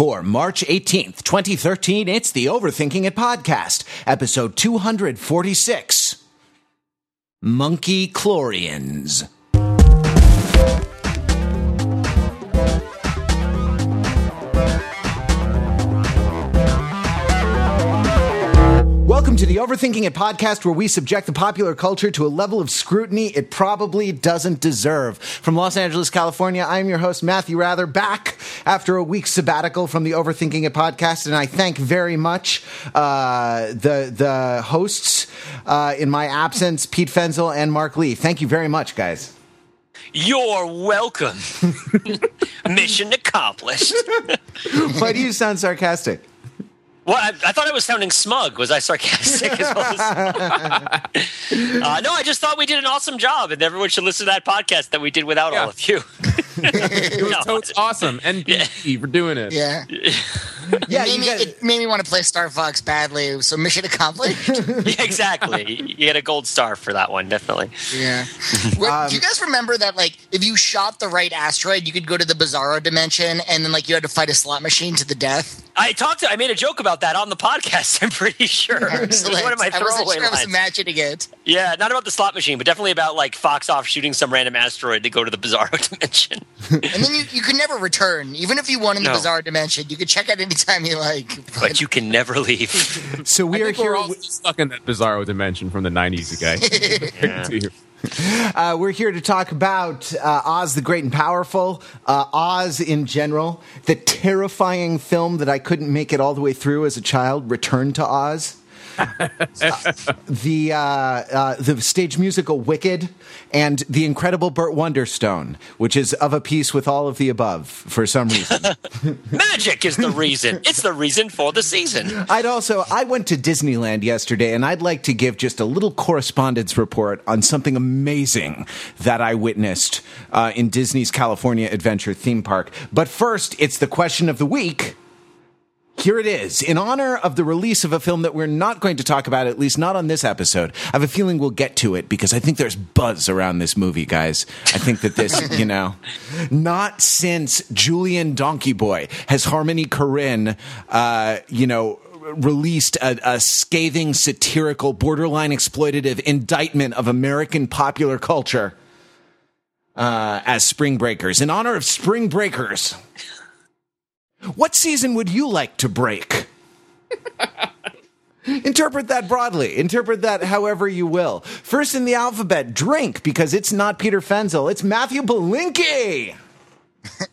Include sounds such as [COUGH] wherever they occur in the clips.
For March 18th, 2013, it's the Overthinking It podcast, episode 246 Monkey Chlorians. Welcome to the Overthinking It podcast, where we subject the popular culture to a level of scrutiny it probably doesn't deserve. From Los Angeles, California, I'm your host, Matthew Wrather, back after a week's sabbatical from the Overthinking It podcast, and I thank very much uh, the the hosts uh, in my absence, Pete Fenzel and Mark Lee. Thank you very much, guys. You're welcome. [LAUGHS] Mission accomplished. Why do you sound sarcastic? Well, I, I, thought I was sounding smug. Was I sarcastic as well? As, [LAUGHS] uh, no, I just thought we did an awesome job, and everyone should listen to that podcast that we did without yeah. all of you. [LAUGHS] [LAUGHS] it was no. totes awesome, and yeah. for doing it. Yeah. Yeah, it made, me, it made me want to play Star Fox badly. So mission accomplished. [LAUGHS] yeah, exactly. [LAUGHS] You get a gold star for that one, definitely. Yeah. [LAUGHS] um, do you guys remember that? Like, if you shot the right asteroid, you could go to the Bizarro dimension, and then like you had to fight a slot machine to the death. I talked to. I made a joke about that on the podcast. I'm pretty sure. Excellent. one of my throwaway sure lines. I was imagining it. Yeah, not about the slot machine, but definitely about like Fox off shooting some random asteroid to go to the Bizarro dimension. and then you, you could never return, even if you won in the no. Bizarre dimension. You could check out anytime you like, but, [LAUGHS] but you can never leave. [LAUGHS] so we I are here. We're all stuck in that Bizarro dimension from the '90s, okay? [LAUGHS] Uh, we're here to talk about uh, Oz the Great and Powerful, uh, Oz in general, the terrifying film that I couldn't make it all the way through as a child, Return to Oz. The uh, uh, the stage musical Wicked and the incredible Burt Wonderstone, which is of a piece with all of the above for some reason. [LAUGHS] Magic is the reason. It's the reason for the season. I'd also I went to Disneyland yesterday, and I'd like to give just a little correspondence report on something amazing that I witnessed uh, in Disney's California Adventure theme park. But first, it's the question of the week. Here it is. In honor of the release of a film that we're not going to talk about, at least not on this episode, I have a feeling we'll get to it because I think there's buzz around this movie, guys. I think that this, [LAUGHS] you know, not since Julien Donkey Boy has Harmony Korine, uh, you know, released a, a, scathing, satirical, borderline exploitative indictment of American popular culture uh, as Spring Breakers. In honor of Spring Breakers. What season would you like to break? [LAUGHS] Interpret that broadly. Interpret that however you will. First in the alphabet, drink, because it's not Peter Fenzel, it's Matthew Belinkie. [LAUGHS]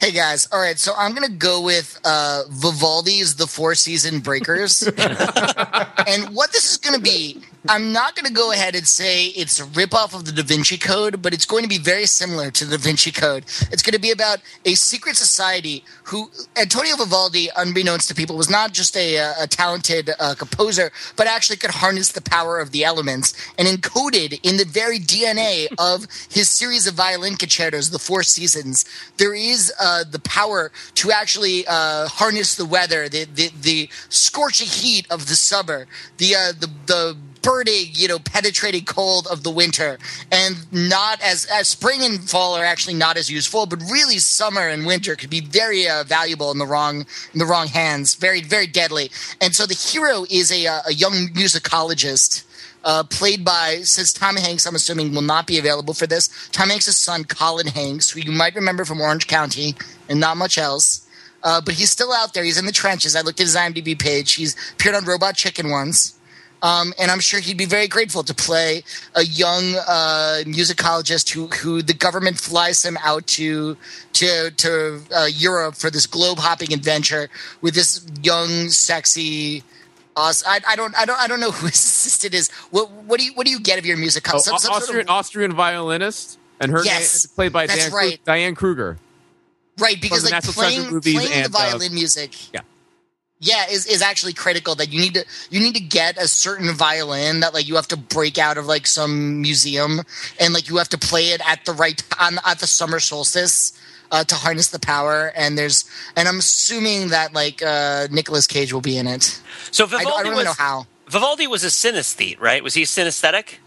Hey guys, all right, so I'm gonna go with uh, Vivaldi's The Four Season Breakers, [LAUGHS] and what this is gonna be I'm not going to go ahead and say it's a ripoff of the Da Vinci Code, but it's going to be very similar to the Da Vinci Code. It's going to be about a secret society who Antonio Vivaldi, unbeknownst to people, was not just a, a talented uh, composer, but actually could harness the power of the elements and encoded in the very DNA [LAUGHS] of his series of violin concertos, the Four Seasons. There is uh, the power to actually uh, harness the weather, the, the, the scorching heat of the summer, the uh, the the burning, you know, penetrating cold of the winter, and not as as spring and fall are actually not as useful, but really summer and winter could be very uh, valuable in the wrong in the wrong hands, very very deadly. And so the hero is a uh, a young musicologist. Uh, played by since Tom Hanks, I'm assuming will not be available for this. Tom Hanks' son, Colin Hanks, who you might remember from Orange County and not much else. Uh, but he's still out there. He's in the trenches. I looked at his IMDb page. He's appeared on Robot Chicken once. Um, and I'm sure he'd be very grateful to play a young uh, musicologist who, who the government flies him out to to to uh, Europe for this globe hopping adventure with this young, sexy. Uh, I, I, don't I don't I don't know [LAUGHS] who his assistant is. What what do you what do you get of your music? Oh, some, some Austrian sort of, Austrian violinist, and her yes, name played by Dan, right. Diane Kruger. Right, because like playing, playing and, the uh, violin music. Yeah yeah is, is actually critical that you need to you need to get a certain violin that like you have to break out of like some museum and like you have to play it at the right on at the summer solstice uh, to harness the power. And there's and i'm assuming that like uh Nicolas cage will be in it. So vivaldi i, I don't was, know how. Vivaldi was a synesthete right? Was he synesthetic?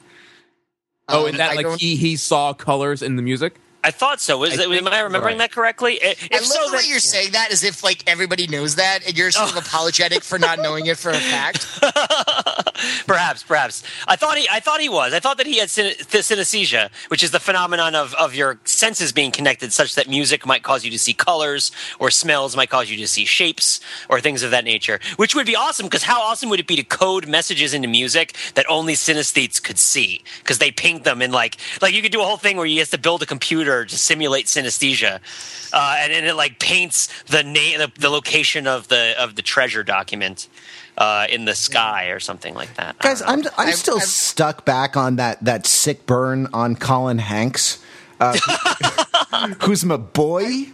Oh and um, that like he he saw colors in the music I thought so. Was I it, am I remembering right. that correctly? If I love so, the way then- you're saying that as if like everybody knows that, and you're sort of oh. apologetic for not knowing it for a fact. [LAUGHS] perhaps, perhaps. I thought he, I thought he was. I thought that he had syne- the synesthesia, which is the phenomenon of, of your senses being connected, such that music might cause you to see colors, or smells might cause you to see shapes, or things of that nature. Which would be awesome, because how awesome would it be to code messages into music that only synesthetes could see? Because they ping them in like, like you could do a whole thing where you have to build a computer to simulate synesthesia, uh, and, and it like paints the name, the, the location of the of the treasure document. Uh, in the sky or something like that. I Guys. I'm I'm I've- still I've- stuck back on that that sick burn on Colin Hanks, uh, [LAUGHS] who's my boy.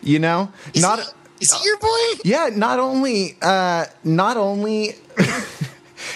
You know, Is not he, is he your boy? yeah. Not only uh, not only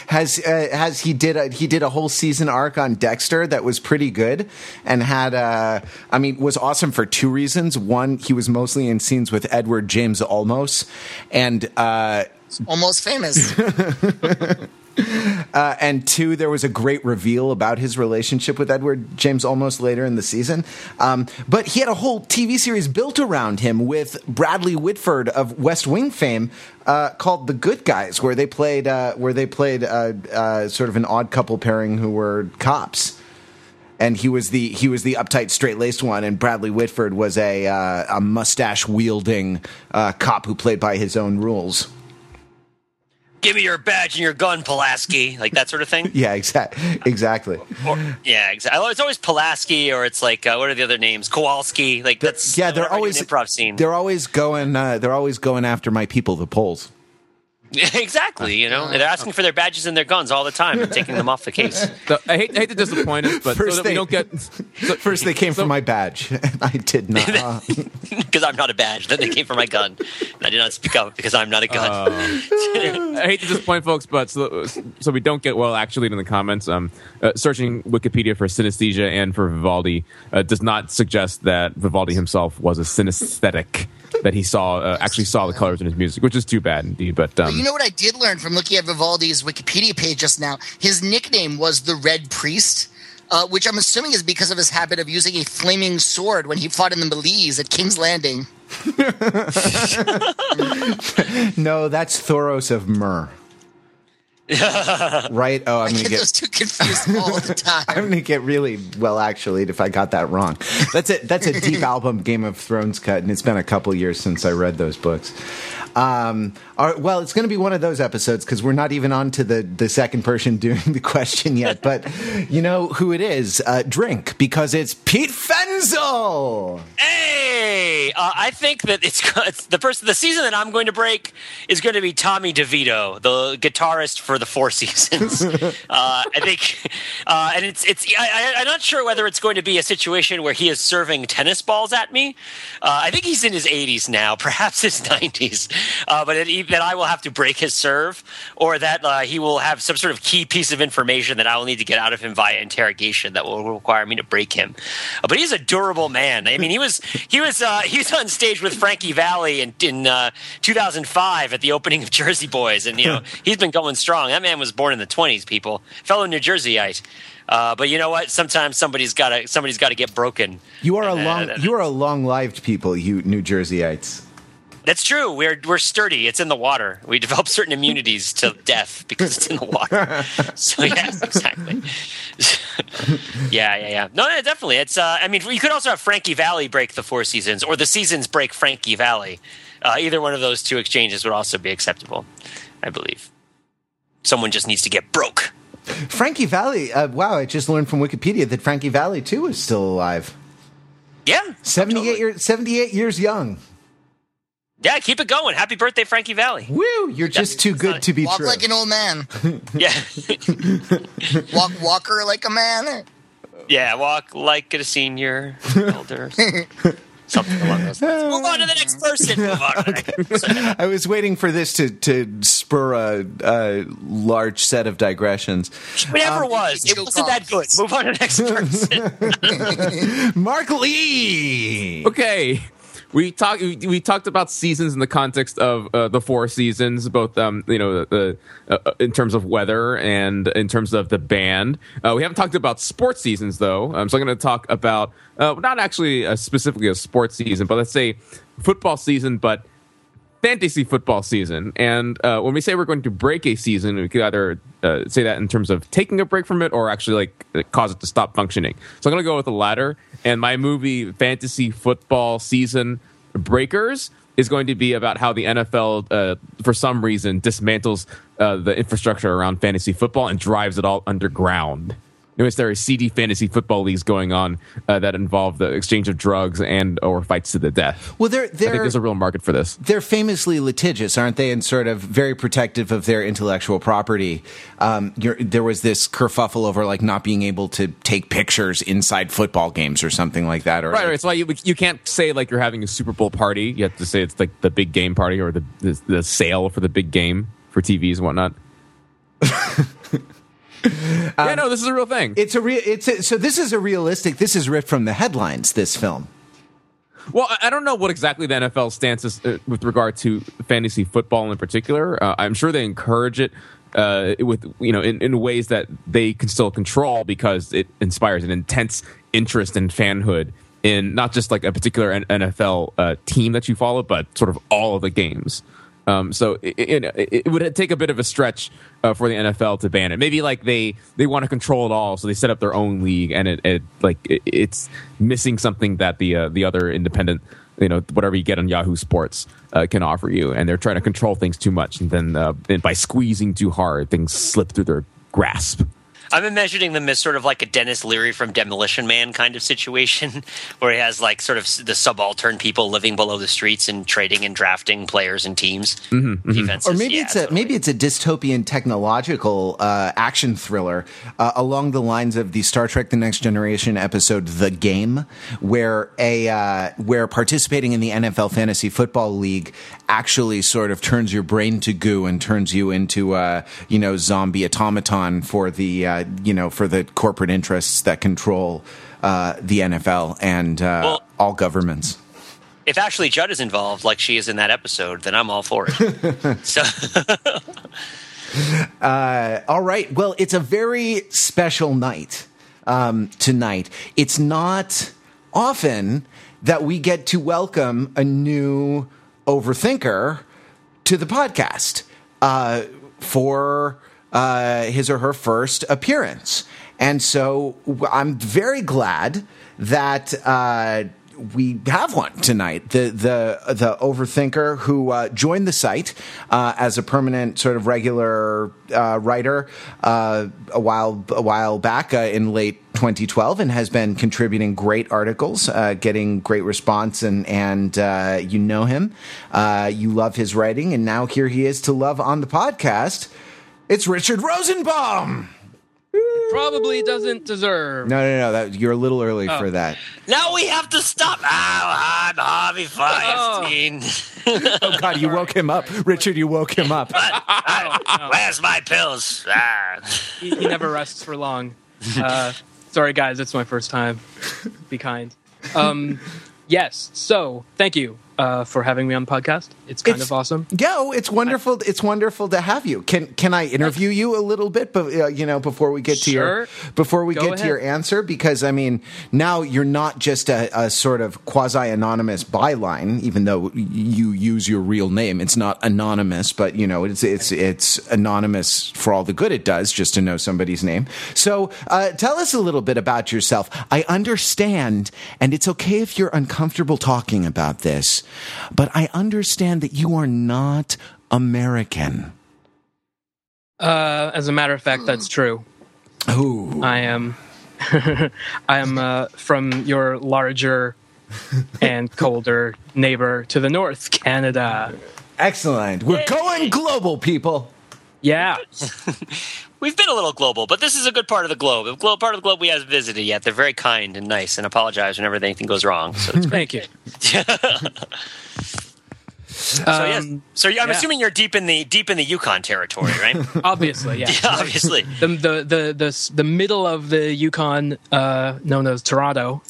has uh, has he did a, he did a whole season arc on Dexter that was pretty good and had uh, I mean was awesome for two reasons. One, he was mostly in scenes with Edward James Olmos, and uh, Almost famous. [LAUGHS] [LAUGHS] Uh, and two, there was a great reveal about his relationship with Edward James Olmos later in the season. Um, but he had a whole TV series built around him with Bradley Whitford of West Wing fame, uh, called The Good Guys, where they played uh, where they played uh, uh, sort of an odd couple pairing who were cops. And he was the he was the uptight, straight laced one, and Bradley Whitford was a uh, a mustache wielding cop who played by his own rules. Give me your badge and your gun, Pulaski, like that sort of thing. [LAUGHS] Yeah, exactly, exactly. Or, yeah, exactly. It's always Pulaski, or it's like uh, what are the other names? Kowalski. Like that's yeah, they're whenever I do always improv scene. They're always going. Uh, they're always going after my people, the Poles. [LAUGHS] exactly. You know, they're asking for their badges and their guns all the time and taking them off the case. [LAUGHS] So, I hate I hate to disappoint us, but First so that they- we don't get. So, [LAUGHS] First, they came for my badge, and I did not. uh, Because I'm not a badge. Then they came for my gun. And I did not speak up because I'm not a gun. I hate to disappoint folks, but so, so we don't get well actually in the comments. Um, uh, searching Wikipedia for synesthesia and for Vivaldi uh, does not suggest that Vivaldi himself was a synesthetic. That he saw uh, actually saw the colors in his music, which is too bad indeed. But um, You know what I did learn from looking at Vivaldi's Wikipedia page just now? His nickname was the Red Priest, uh, which I'm assuming is because of his habit of using a flaming sword when he fought in the melee at King's Landing. [LAUGHS] no, that's Thoros of Myr. [LAUGHS] right? Oh, I'm gonna get get. those two confused all the [LAUGHS] time. I'm gonna get really well actually if I got that wrong. That's it. That's a deep [LAUGHS] album Game of Thrones cut, and it's been a couple years since I read those books. Um, right, well, it's going to be one of those episodes because we're not even on to the the second person [LAUGHS] doing the question yet. But you know who it is? Uh, drink because it's Pete Fenzel. Hey, uh, I think that it's, it's the person. The season that I'm going to break is going to be Tommy DeVito, the guitarist for the Four [LAUGHS] Seasons. uh, I think, uh, and it's it's. I, I'm not sure whether it's going to be a situation where he is serving tennis balls at me. Uh, I think he's in his 80s now, [LAUGHS] perhaps his 90s. Uh, but it, that I will have to break his serve, or that uh, he will have some sort of key piece of information that I will need to get out of him via interrogation that will require me to break him. Uh, but he's a durable man. I mean, he was he was uh, [LAUGHS] he was on stage with Frankie Valli in in uh, 2005 at the opening of Jersey Boys, and you know [LAUGHS] he's been going strong. That man was born in the 20s, people, fellow New Jerseyite. Uh, but you know what? Sometimes somebody's got to somebody's got to get broken. You are a Uh, long you are a long lived people, you New Jerseyites. That's true. We're we're sturdy. It's in the water. We develop certain immunities to [LAUGHS] death because it's in the water. [LAUGHS] So yeah, exactly. [LAUGHS] yeah, yeah, yeah. No, no, definitely. It's. Uh, I mean, you could also have Frankie Valli break the four seasons, or the seasons break Frankie Valli. Uh, either one of those two exchanges would also be acceptable, I believe. Someone just needs to get broke. Frankie Valli. Uh, wow, I just learned from Wikipedia that Frankie Valli too is still alive. Yeah, Seventy eight totally. years seventy eight years young. Yeah, keep it going. Happy birthday, Frankie Valli. Woo! You're just too good to be Walk true. Walk like an old man. [LAUGHS] Yeah, [LAUGHS] Walk walker like a man. yeah. Walk like a senior, elder. [LAUGHS] Something along those lines. Move on to the next person. Move on to the next person. I was waiting for this to, to spur a, a large set of digressions. Whatever Um, was, it wasn't that good. Move on to the next person. Mark Lee. Okay. We talked we, we talked about seasons in the context of uh, the four seasons, both um, you know the, uh, uh, in terms of weather and in terms of the band. Uh, we haven't talked about sports seasons though, um, so I'm going to talk about uh, not actually a, specifically a sports season, but let's say football season, but fantasy football season. And uh, when we say we're going to break a season, we could either uh, say that in terms of taking a break from it or actually like cause it to stop functioning. So I'm going to go with the latter. And my movie, Fantasy Football Season Breakers, is going to be about how the NFL, uh, for some reason, dismantles uh, the infrastructure around fantasy football and drives it all underground. Notice there are seedy fantasy football leagues going on uh, that involve the exchange of drugs and or fights to the death. Well, they're, they're, I think there's a real market for this. They're famously litigious, aren't they? And sort of very protective of their intellectual property. Um, there was this kerfuffle over like not being able to take pictures inside football games or something like that. Or right, like, right. So you you can't say like you're having a Super Bowl party. You have to say it's like the big game party or the the, the sale for the big game for TVs and whatnot. [LAUGHS] [LAUGHS] yeah, no, this is a real thing. It's a real. It's a, so. This is a realistic. This is ripped from the headlines. This film. Well, I don't know what exactly the NFL stance is uh, with regard to fantasy football in particular. Uh, I'm sure they encourage it uh, with you know in, in, ways that they can still control because it inspires an intense interest and fanhood in not just like a particular NFL uh, team that you follow, but sort of all of the games. Um, so it, it, it, would take a bit of a stretch uh, for the NFL to ban it. Maybe like they they want to control it all, so they set up their own league, and it, it like it's missing something that the uh, the other independent, you know, whatever you get on Yahoo Sports uh, can offer you, and they're trying to control things too much, and then uh, and by squeezing too hard, things slip through their grasp. I'm imagining them as sort of like a Denis Leary from Demolition Man kind of situation, [LAUGHS] where he has like sort of the subaltern people living below the streets and trading and drafting players and teams, mm-hmm, mm-hmm. Or maybe yeah, it's totally. a maybe it's a dystopian technological uh, action thriller uh, along the lines of the Star Trek: The Next Generation episode "The Game," where a uh, where participating in the NFL fantasy football league actually sort of turns your brain to goo and turns you into a you know zombie automaton for the uh, you know for the corporate interests that control uh, the NFL and uh, well, all governments. If Ashley Judd is involved, like she is in that episode, then I'm all for it. [LAUGHS] so. [LAUGHS] Uh, all right. Well, it's a very special night um, tonight. It's not often that we get to welcome a new overthinker to the podcast uh, for uh, his or her first appearance. And so I'm very glad that uh, we have one tonight. The the the overthinker who uh, joined the site uh, as a permanent sort of regular uh, writer uh, a while a while back uh, in late 2012 and has been contributing great articles, getting great response, and and you know him, you love his writing, and now here he is to love on the podcast. It's Richard Rosenbaum probably doesn't deserve. No, no, no. That, you're a little early oh. for that. Now we have to stop. Oh, I'm Harvey Fierstein. Oh. [LAUGHS] oh God, you woke him up, Richard. You woke him up. [LAUGHS] oh, no. Where's my pills? Ah. He, he, never rests for long. Uh, sorry, guys. It's my first time. Be kind. Um, yes. So, thank you uh, for having me on the podcast. It's kind it's, of awesome. Yo, it's wonderful. I, it's wonderful to have you. Can can I interview you a little bit? But uh, you know, before we get to your before we Go get ahead. to your answer, because I mean, now you're not just a, a sort of quasi anonymous byline, even though you use your real name. It's not anonymous, but you know, it's it's it's anonymous for all the good it does, just to know somebody's name. So, uh, tell us a little bit about yourself. I understand, and it's okay if you're uncomfortable talking about this but I understand that you are not American. Uh, as a matter of fact, that's true. Ooh. I am. [LAUGHS] I am uh, from your larger [LAUGHS] and colder neighbor to the north, Canada. Excellent. We're going global, people. Yeah. [LAUGHS] We've been a little global, but this is a good part of the globe. A part of the globe we haven't visited yet. They're very kind and nice and apologize whenever anything goes wrong. So [LAUGHS] Thank you. [LAUGHS] so yes, um, so I'm yeah. assuming you're deep in the deep in the Yukon territory, right? [LAUGHS] obviously, yeah. yeah obviously, the, the the the the middle of the Yukon, uh, known as Toronto.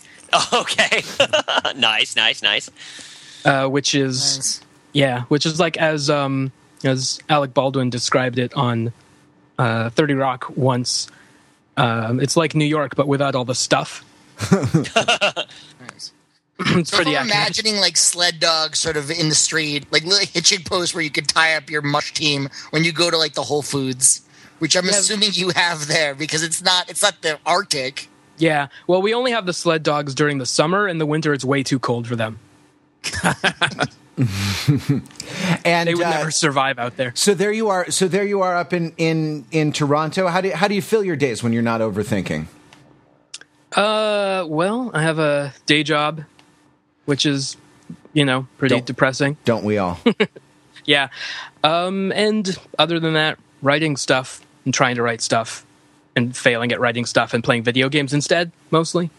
Okay, nice, nice, nice. uh, which is Nice. yeah, which is like as um, as Alec Baldwin described it on uh, Thirty Rock once. Um, it's like New York, but without all the stuff. [LAUGHS] Nice. [CLEARS THROAT] it's So pretty I'm accurate. imagining like sled dogs sort of in the street, like little hitching posts where you could tie up your mush team when you go to like the Whole Foods, which I'm Yeah. assuming you have there because it's not it's not the Arctic. Yeah. Well, we only have the sled dogs during the summer. In the winter, it's way too cold for them. [LAUGHS] [LAUGHS] And They would uh, never survive out there. so there you are. So there you are up in in in Toronto. How do you, how do you fill your days when you're not overthinking? Uh, well, I have a day job, which is, you know, pretty Don't- depressing. Don't we all? [LAUGHS] Yeah. Um, and other than that, writing stuff and trying to write stuff and failing at writing stuff and playing video games instead, mostly.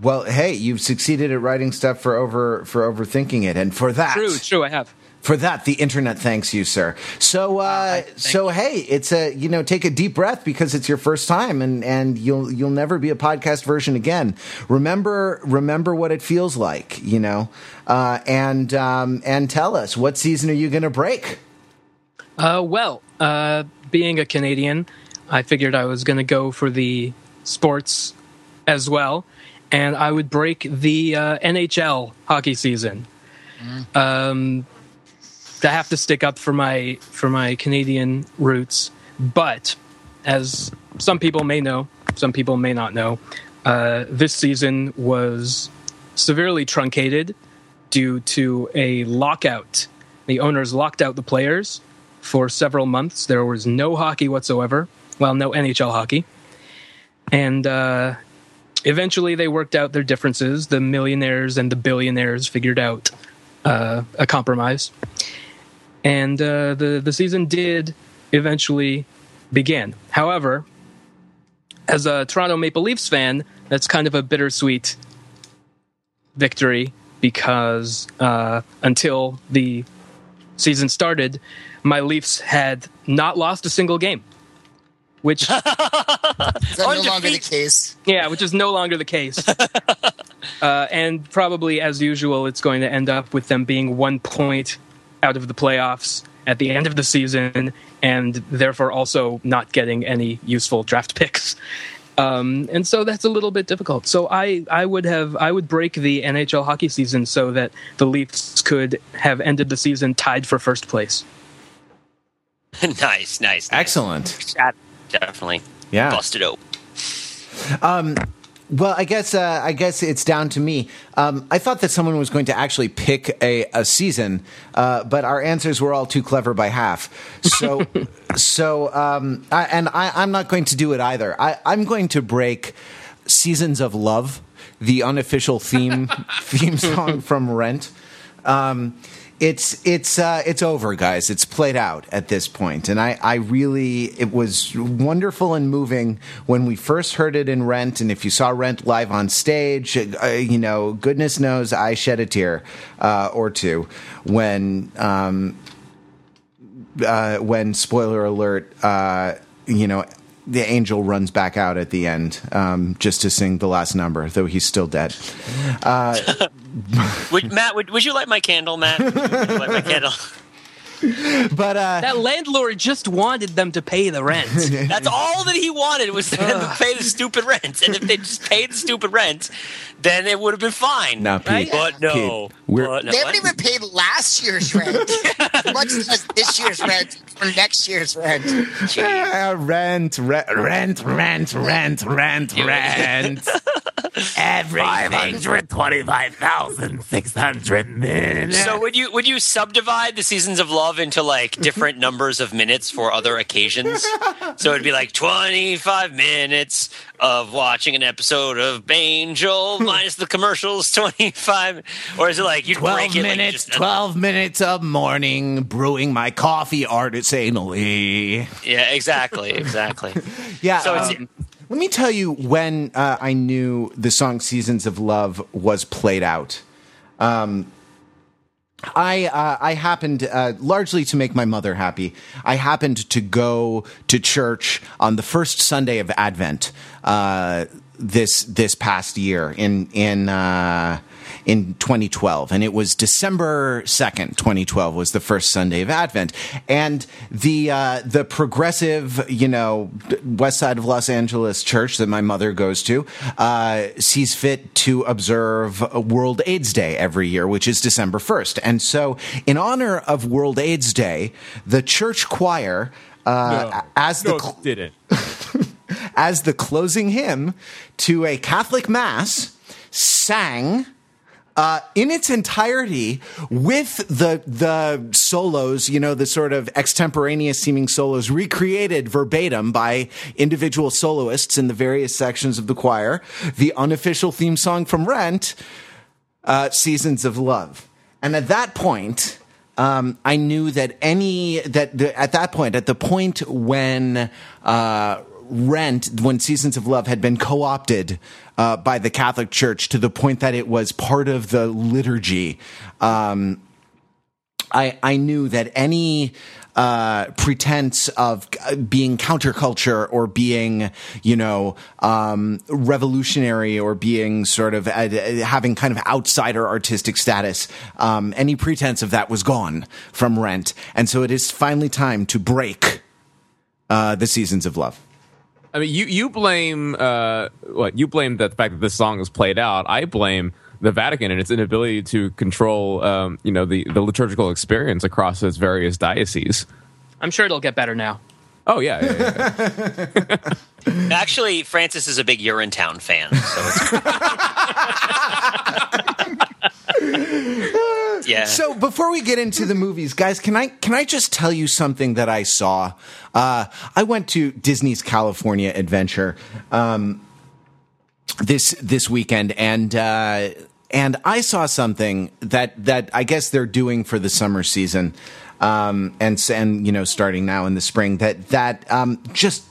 Well, hey, you've succeeded at writing stuff for over for overthinking it, and for that, True, true, I have. for that, the internet thanks you, sir. So, uh, thank so hey, it's a you know, take a deep breath because it's your first time, and and you'll you'll never be a podcast version again. Remember, remember what it feels like, you know, uh, and um, and tell us what season are you going to break? Uh, well, uh, being a Canadian, I figured I was going to go for the sports as well, and I would break the uh, NHL hockey season. Um, I have to stick up for my for my Canadian roots, but as some people may know, some people may not know, uh, this season was severely truncated due to a lockout. The owners locked out the players for several months. There was no hockey whatsoever. Well, no NHL hockey. And uh, eventually they worked out their differences. The millionaires and the billionaires figured out uh, a compromise. And uh, the, the season did eventually begin. However, as a Toronto Maple Leafs fan, that's kind of a bittersweet victory because uh, until the season started, my Leafs had not lost a single game, which [LAUGHS] Is that no longer the case? yeah, which is no longer the case. [LAUGHS] uh, and probably, as usual, it's going to end up with them being one point out of the playoffs at the end of the season, and therefore also not getting any useful draft [LAUGHS] picks. Um, and so that's a little bit difficult. So I, I would have I would break the NHL hockey season so that the Leafs could have ended the season tied for first place. nice, nice, nice. Excellent. Definitely Yeah. busted open. Well, I guess uh, I guess it's down to me. Um, I thought that someone was going to actually pick a, a season, uh, but our answers were all too clever by half. So, [LAUGHS] so um, I, and I, I'm not going to do it either. I, I'm going to break "Seasons of Love," the unofficial theme [LAUGHS] theme song from Rent. Um, it's it's uh, it's over, guys. It's played out at this point, and I, I really it was wonderful and moving when we first heard it in Rent, and if you saw Rent live on stage, uh, you know, goodness knows I shed a tear uh, or two when um, uh, when spoiler alert, uh, you know. The angel runs back out at the end um, just to sing the last number, though he's still dead. [LAUGHS] Would, Matt, would, would you light my candle, Matt? [LAUGHS] Would you light my candle? [LAUGHS] But uh, That landlord just wanted them to pay the rent. [LAUGHS] That's all that he wanted was for them to pay the stupid rent. And if they just paid the stupid rent, then it would have been fine. Now, Pete, But no. Pete, we're- But no. They haven't even paid last year's rent, [LAUGHS] much less this year's rent or next year's rent. Uh, rent, re- rent, rent, rent, rent, rent. Everything. twenty-five thousand six hundred minutes. So would you would you subdivide the seasons of love into like different [LAUGHS] numbers of minutes for other occasions? So it'd be like twenty five minutes of watching an episode of Angel [LAUGHS] minus the commercials, twenty five, or is it like you 12 break it like minutes, just- 12 minutes of morning brewing my coffee artisanally. Yeah, exactly, exactly. [LAUGHS] Yeah. So it's um, let me tell you when uh, I knew the song Seasons of Love was played out. Um, I uh, I happened uh, largely to make my mother happy. I happened to go to church on the first Sunday of Advent uh, this this past year in in uh, in 2012, and it was December 2nd, 2012 was the first Sunday of Advent, and the uh, the progressive, you know, West Side of Los Angeles church that my mother goes to uh, sees fit to observe World AIDS Day every year, which is December 1st, and so in honor of World AIDS Day, the church choir. Uh, as the no, cl- didn't. [LAUGHS] as the closing hymn to a Catholic mass sang uh, in its entirety with the the solos, you know, the sort of extemporaneous seeming solos recreated verbatim by individual soloists in the various sections of the choir. The unofficial theme song from Rent, uh, "Seasons of Love," and at that point. Um, I knew that any that the, at that point, at the point when uh, Rent, when Seasons of Love had been co opted uh, by the Catholic Church to the point that it was part of the liturgy, um, I, I knew that any uh, pretense of being counterculture or being, you know, um, revolutionary or being sort of uh, having kind of outsider artistic status, um, any pretense of that was gone from Rent. And so it is finally time to break uh, the Seasons of Love. I mean, you you blame uh, what you blame the fact that this song is played out. I blame the Vatican and its inability to control, um, you know, the the liturgical experience across its various dioceses. I'm sure it'll get better now. Oh yeah, yeah, yeah. [LAUGHS] Actually, Francis is a big Urinetown fan, so it's [LAUGHS] [LAUGHS] yeah. So before we get into the movies, guys, can I can I just tell you something that I saw? Uh, I went to Disney's California Adventure um, this this weekend, and uh, and I saw something that that I guess they're doing for the summer season, um, and and you know starting now in the spring that that um, just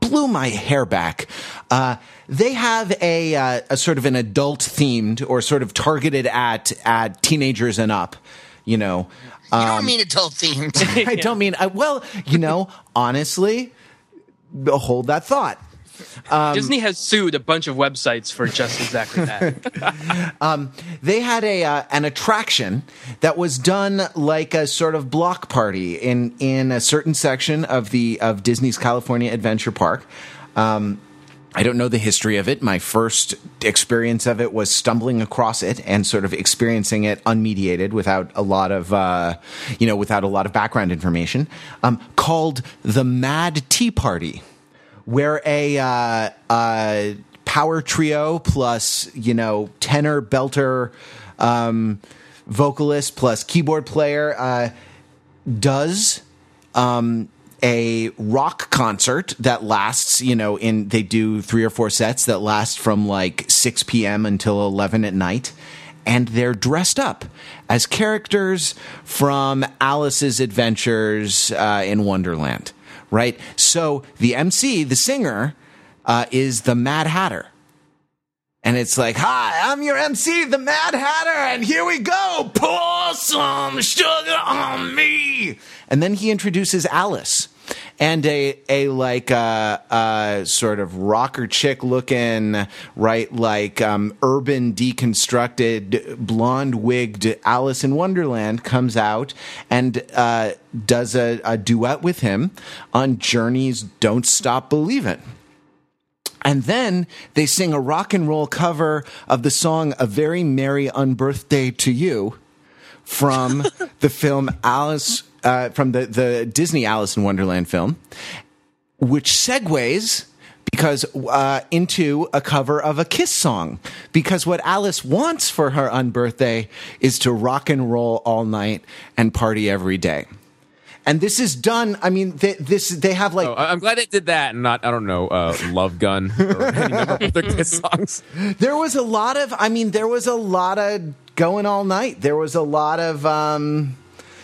blew my hair back. Uh, they have a uh, a sort of an adult themed or sort of targeted at at teenagers and up. You know, You don't mean adult themed. [LAUGHS] I don't mean I, well. You know, honestly, hold that thought. Disney has sued a bunch of websites for just exactly that. [LAUGHS] they had a uh, an attraction that was done like a sort of block party in in a certain section of the of Disney's California Adventure Park. Um, I don't know the history of it. My first experience of it was stumbling across it and sort of experiencing it unmediated, without a lot of uh, you know, without a lot of background information. Um, called the Mad Tea Party where a uh, uh, power trio plus you know tenor belter um, vocalist plus keyboard player uh, does um, a rock concert that lasts you know in they do three or four sets that last from like 6 p.m until 11 at night. And they're dressed up as characters from alice's adventures uh, in wonderland right so the mc the singer uh, is the mad hatter and it's like, hi, I'm your MC, the Mad Hatter, and here we go. Pour some sugar on me. And then he introduces Alice and a, a like, uh, uh, sort of rocker chick looking, right, like, um, urban deconstructed, blonde wigged Alice in Wonderland comes out and, uh, does a, a duet with him on Journey's Don't Stop Believin'. And then they sing a rock and roll cover of the song A Very Merry Unbirthday to You from [LAUGHS] the film Alice, uh, from the, the Disney Alice in Wonderland film, which segues because uh, into a cover of a Kiss song. Because what Alice wants for her unbirthday is to rock and roll all night and party every day. And this is done. I mean, they, this they have like Oh, I'm glad it did that, and not I don't know, uh, Love Gun or any number of other Kiss [LAUGHS] songs. There was a lot of, I mean, there was a lot of going all night. There was a lot of um,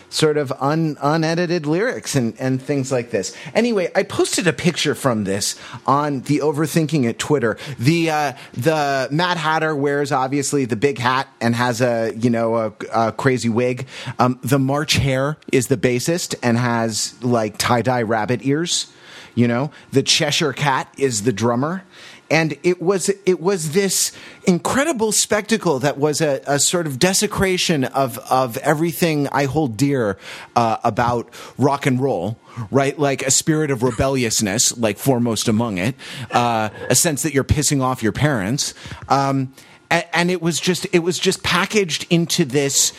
sort of un, unedited lyrics and, and things like this. Anyway, I posted a picture from this on the Overthinking It Twitter. The uh, the Mad Hatter wears obviously the big hat and has a you know a, a crazy wig. Um, the March Hare is the bassist and has like tie dye rabbit ears. You know, the Cheshire Cat is the drummer, and it was it was this incredible spectacle that was a, a sort of desecration of of everything I hold dear uh, about rock and roll. Right, like a spirit of rebelliousness, like foremost among it, uh, a sense that you're pissing off your parents, um, and it was just it was just packaged into this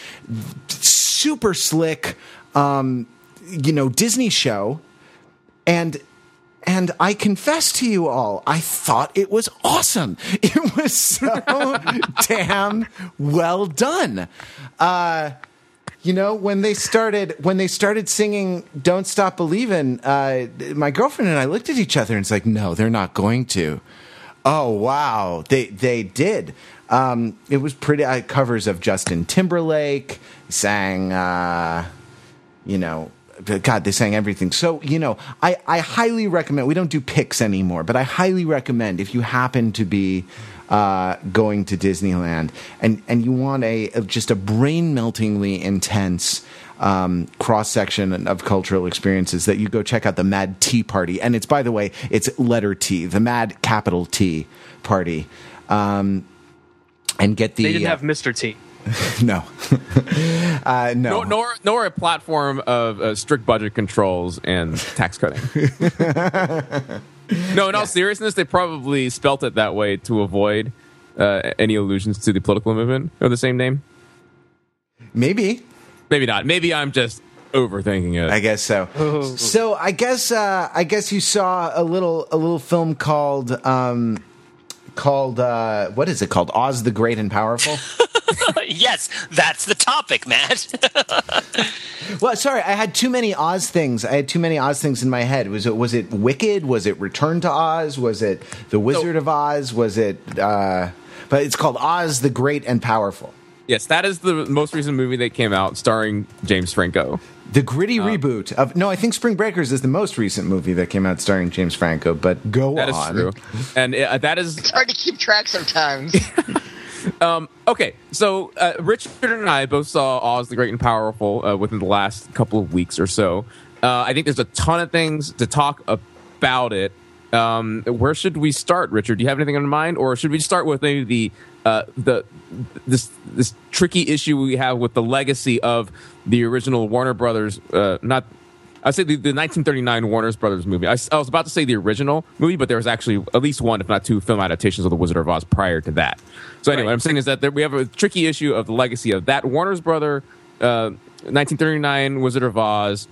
super slick, um, you know, Disney show, and and I confess to you all, I thought it was awesome. [LAUGHS] It was so [LAUGHS] damn well done. Uh, you know, when they started when they started singing "Don't Stop Believing," uh, my girlfriend and I looked at each other and it's like, no, they're not going to. Oh wow, they they did. Um, it was pretty uh, covers of Justin Timberlake sang. Uh, you know, God, they sang everything. So, you know, I, I highly recommend, we don't do picks anymore, but I highly recommend if you happen to be uh, going to Disneyland and, and you want a, a just a brain meltingly intense um, cross section of cultural experiences that you go check out the Mad Tea Party. And it's, by the way, it's letter T, the Mad capital T Party. Um, and get the. They didn't uh, have Mr. T. [LAUGHS] no. [LAUGHS] uh, no. Nor, nor, nor a platform of uh, strict budget controls and tax cutting. [LAUGHS] no, in all seriousness, they probably spelt it that way to avoid uh, any allusions to the political movement of the same name. Maybe. Maybe not. Maybe I'm just overthinking it. I guess so. So I guess uh, I guess you saw a little a little film called um, called uh, what is it called? Oz the Great and Powerful. [LAUGHS] yes, that's the topic, Matt. [LAUGHS] well, sorry, I had too many Oz things. I had too many Oz things in my head. Was it was it Wicked? Was it Return to Oz? Was it The Wizard of Oz? Was it? Uh, but it's called Oz the Great and Powerful. yes, that is the most recent movie that came out starring James Franco. The gritty reboot of no, I think Spring Breakers is the most recent movie that came out starring James Franco. But go That is on. true. And uh, that is It's hard to keep track sometimes. [LAUGHS] Okay, so uh, Richard and I both saw Oz the Great and Powerful uh, within the last couple of weeks or so. Uh, I think there's a ton of things to talk about it. Um, where should we start, Richard? Do you have anything in mind, or should we start with maybe the uh, the this this tricky issue we have with the legacy of the original Warner Brothers? Uh, not I say the, the 1939 Warner Brothers movie. I was about to say the original movie, but there was actually at least one, if not two, film adaptations of The Wizard of Oz prior to that. So anyway, what I'm saying is that there, we have a tricky issue of the legacy of that Warner's brother, uh, 1939 Wizard of Oz,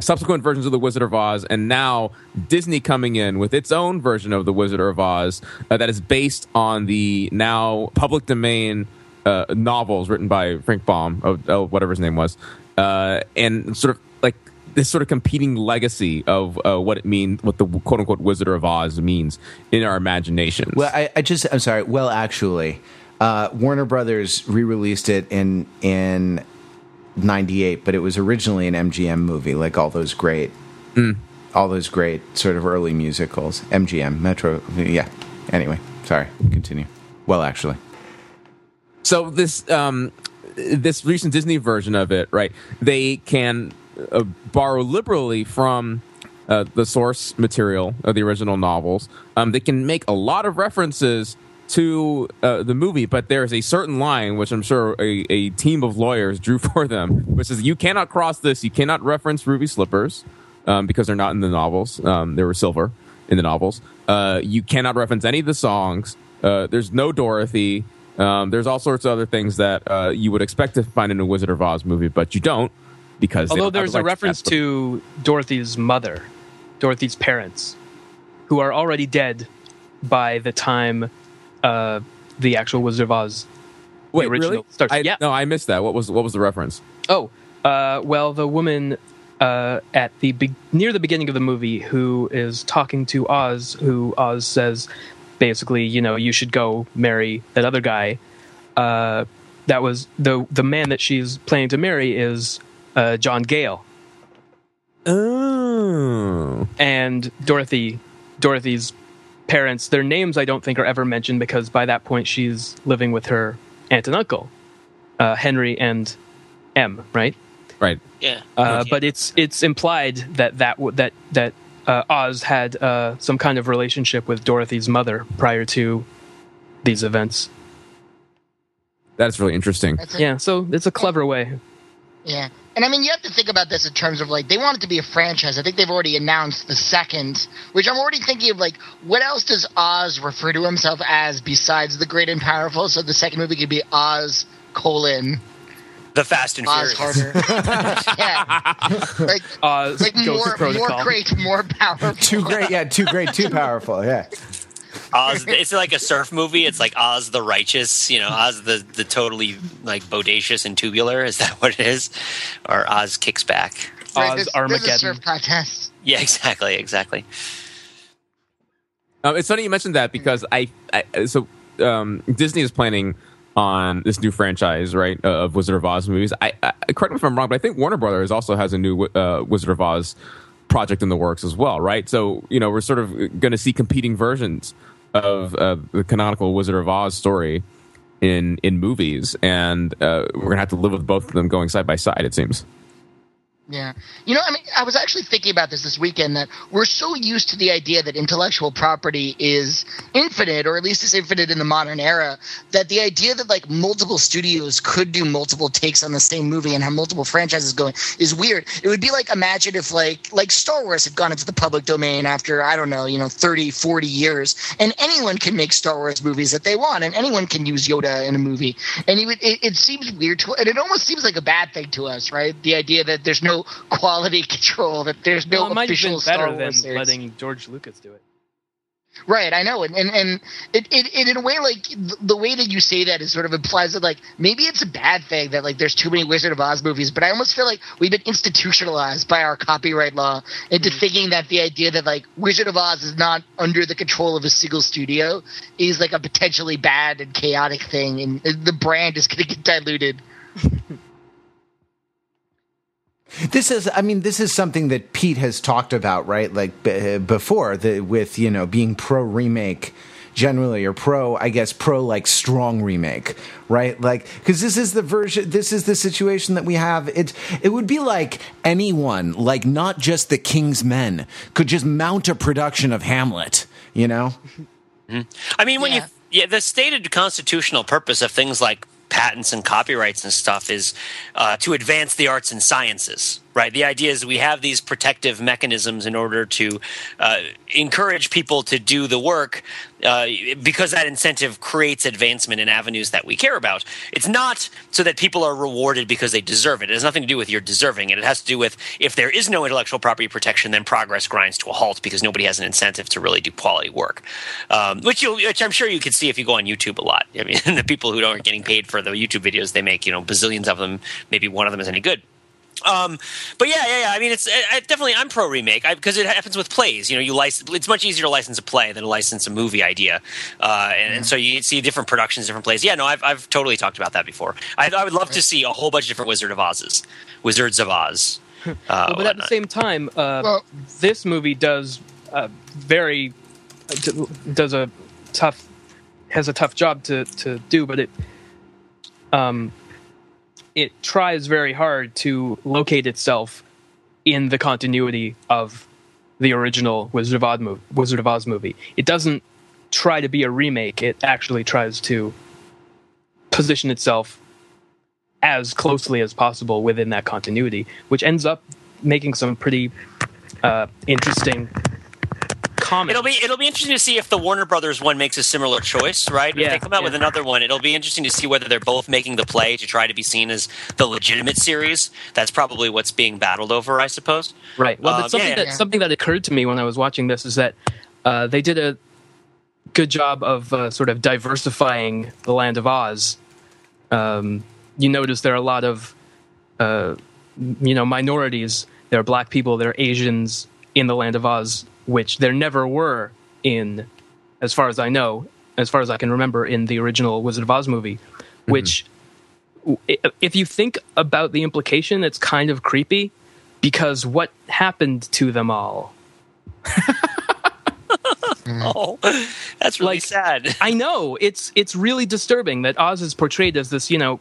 subsequent versions of The Wizard of Oz, and now Disney coming in with its own version of The Wizard of Oz uh, that is based on the now public domain uh, novels written by Frank Baum, of, oh, whatever his name was, uh, and sort of this sort of competing legacy of uh, what it means, what the quote unquote Wizard of Oz means in our imaginations. Well, I, I just I'm sorry. Well, actually, uh, Warner Brothers re-released it in in '98, but it was originally an MGM movie, like all those great, all those great sort of early musicals. MGM, Metro, yeah. Anyway, sorry. Continue. Well, actually, So this um, this recent Disney version of it, right? They can uh, borrow liberally from uh, the source material of the original novels. Um, they can make a lot of references to uh, the movie, but there's a certain line which I'm sure a, a team of lawyers drew [LAUGHS] for them, which is you cannot cross this. You cannot reference ruby slippers um, because they're not in the novels. Um, they were silver in the novels. Uh, you cannot reference any of the songs. Uh, there's no Dorothy. Um, there's all sorts of other things that uh, you would expect to find in a Wizard of Oz movie, but you don't because Although there's a reference to Dorothy's mother, Dorothy's parents, who are already dead by the time uh, the actual Wizard of Oz Wait, original really? starts- I, yeah. No, I missed that. What was what was the reference? Oh, uh, well, the woman uh, at the be- near the beginning of the movie who is talking to Oz, who Oz says, basically, you know, you should go marry that other guy. Uh, that was the the man that she's planning to marry is uh, John Gale, Oh, and Dorothy. Dorothy's parents, their names I don't think are ever mentioned because by that point she's living with her aunt and uncle, uh, Henry and Em. Right. right. Yeah. Uh, but it's it's implied that that w- that that uh, Oz had uh, some kind of relationship with Dorothy's mother prior to these events. That's really interesting. That's it. Yeah, so it's a clever way. Yeah. And I mean, you have to think about this in terms of like, they want it to be a franchise. I think they've already announced the second, which I'm already thinking of like, what else does Oz refer to himself as besides the great and powerful? So the second movie could be Oz colon The Fast and Oz Furious. harder. [LAUGHS] yeah. Like, Oz like more, more great, more powerful. Too great, yeah, too great, too powerful, yeah. Oz, it's like a surf movie. It's like Oz the Righteous, you know, Oz the, the totally like bodacious and tubular. Is that what it is? Or Oz kicks back. Right, Oz there's, there's a Armageddon. surf contest. [LAUGHS] Yeah, exactly, exactly. Um, it's funny you mentioned that because I, I so um, Disney is planning on this new franchise, right, uh, of Wizard of Oz movies. I, I correct me if I'm wrong, but I think Warner Brothers also has a new uh, Wizard of Oz project in the works as well, right? So you know we're sort of going to see competing versions of uh, the canonical Wizard of Oz story in in movies, and uh, we're going to have to live with both of them going side by side. It seems. Yeah. You know, I mean, I was actually thinking about this this weekend that we're so used to the idea that intellectual property is infinite, or at least is infinite in the modern era, that the idea that like multiple studios could do multiple takes on the same movie and have multiple franchises going is weird. It would be like imagine if like like Star Wars had gone into the public domain after I don't know, you know, 30, 40 years and anyone can make Star Wars movies that they want and anyone can use Yoda in a movie. And it, it, it seems weird to and it almost seems like a bad thing to us, right? The idea that there's no quality [LAUGHS] control, that there's no well, it might have official been Star better Wars than series. letting George Lucas do it. Right, I know, and and, and it, it, it in a way like th- the way that you say that is sort of implies that like maybe it's a bad thing that like there's too many Wizard of Oz movies, but I almost feel like we've been institutionalized by our copyright law into mm-hmm. thinking that the idea that like Wizard of Oz is not under the control of a single studio is like a potentially bad and chaotic thing, and the brand is going to get diluted. [LAUGHS] This is, I mean, this is something that Pete has talked about, right? Like b- before, the, with you know being pro remake generally, or pro, I guess, pro like strong remake, right? Like because this is the version, this is the situation that we have. It it would be like anyone, like not just the King's Men, could just mount a production of Hamlet, you know? Mm-hmm. I mean, when Yeah. you yeah, the stated constitutional purpose of things like patents and copyrights and stuff is uh, to advance the arts and sciences, right? The idea is we have these protective mechanisms in order to uh, encourage people to do the work uh, because that incentive creates advancement in avenues that we care about. It's not so that people are rewarded because they deserve it. It has nothing to do with your deserving it. It has to do with if there is no intellectual property protection, then progress grinds to a halt because nobody has an incentive to really do quality work, um, which which I'm sure you can see if you go on YouTube a lot. I mean, [LAUGHS] the people who aren't getting paid for the YouTube videos they make, you know, bazillions of them. Maybe one of them is any good. Um, but yeah, yeah, yeah. I mean, it's I, I definitely I'm pro remake because it happens with plays. You know, you license. It's much easier to license a play than to license a movie idea, uh, and, and so you see different productions, different plays. Yeah, no, I've I've totally talked about that before. I, I would love to see a whole bunch of different Wizard of Oz's, Wizards of Oz. [LAUGHS] Uh, Well, but at the same time, uh, Well- this movie does uh, very does a tough has a tough job to to do, but it um it tries very hard to locate itself in the continuity of the original Wizard of Oz movie. Wizard of Oz movie. It doesn't try to be a remake. It actually tries to position itself as closely as possible within that continuity, which ends up making some pretty uh, interesting comments. It'll be it'll be interesting to see if the Warner Brothers one makes a similar choice, right? if they come out with another one, it'll be interesting to see whether they're both making the play to try to be seen as the legitimate series. That's probably what's being battled over, I suppose. Right. Well, Um, but something yeah, that yeah. something that occurred to me when I was watching this is that uh, they did a good job of uh, sort of diversifying the land of Oz. Um, you notice there are a lot of uh, you know minorities. There are black people. There are Asians in the land of Oz, which there never were in, as far as I know, as far as I can remember, in the original Wizard of Oz movie. Mm-hmm. Which, if you think about the implication, it's kind of creepy because what happened to them all? [LAUGHS] Oh, that's really Like- sad. I know it's it's really disturbing that Oz is portrayed as this, you know,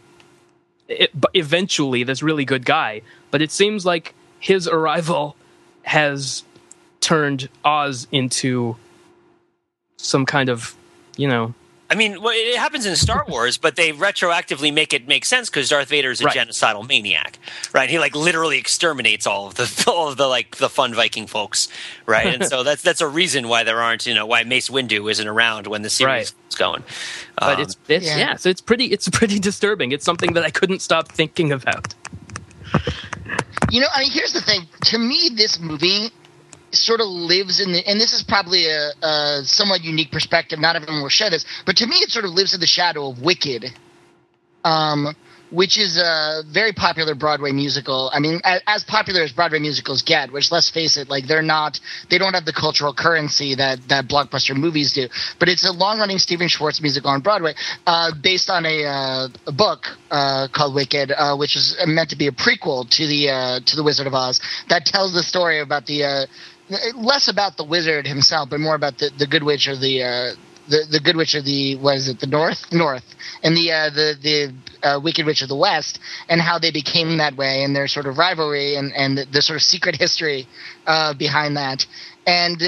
it, eventually this really good guy, but it seems like his arrival has turned Oz into some kind of, you know, I mean, well, it happens in Star [LAUGHS] Wars, but they retroactively make it make sense because Darth Vader is a Right. genocidal maniac, right? He like literally exterminates all of the [LAUGHS] all of the like the fun Viking folks, right? And so [LAUGHS] that's that's a reason why there aren't you know why Mace Windu isn't around when the series Right. is going. but Um, it's it's yeah. yeah. so it's pretty it's pretty disturbing. It's something that I couldn't stop thinking about. You know, I mean, here's the thing. To me, this movie sort of lives in the, and this is probably a, a somewhat unique perspective. Not everyone will share this, but to me, it sort of lives in the shadow of Wicked, um, which is a very popular Broadway musical. I mean, as, as popular as Broadway musicals get. Which, let's face it, like they're not, they don't have the cultural currency that that blockbuster movies do. But it's a long-running Stephen Schwartz musical on Broadway, uh, based on a, uh, a book uh, called Wicked, uh, which is meant to be a prequel to the uh, to the Wizard of Oz that tells the story about the uh, less about the wizard himself, but more about the, the Good Witch or the uh, the the Good Witch of the what is it the North North and the uh, the the uh, Wicked Witch of the West and how they became that way and their sort of rivalry and and the, the sort of secret history uh, behind that and.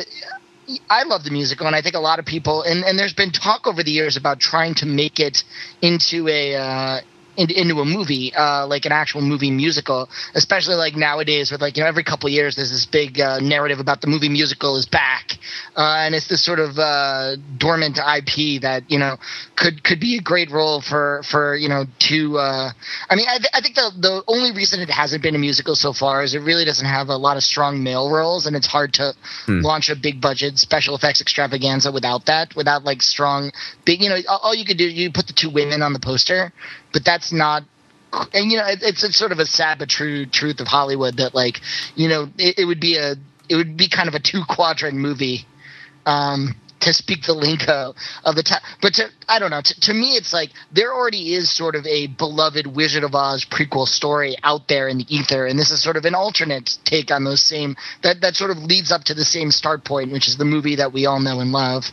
I love the musical, and I think a lot of people, and, and there's been talk over the years about trying to make it into a uh, into a movie, uh, like an actual movie musical, especially like nowadays with like you know every couple of years there's this big uh, narrative about the movie musical is back, uh, and it's this sort of uh, dormant IP that you know could could be a great role for for you know to. Uh, I mean, I, th- I think the the only reason it hasn't been a musical so far is it really doesn't have a lot of strong male roles, and it's hard to launch a big budget special effects extravaganza without that, without like strong big. You know, all you could do you put the two women on the poster, but that's not and you know it, it's, it's sort of a sad but true truth of Hollywood that like you know it, it would be a it would be kind of a two quadrant movie um to speak the lingo of the time but to I don't know to, to me it's like there already is sort of a beloved Wizard of Oz prequel story out there in the ether and this is sort of an alternate take on those same that that sort of leads up to the same start point which is the movie that we all know and love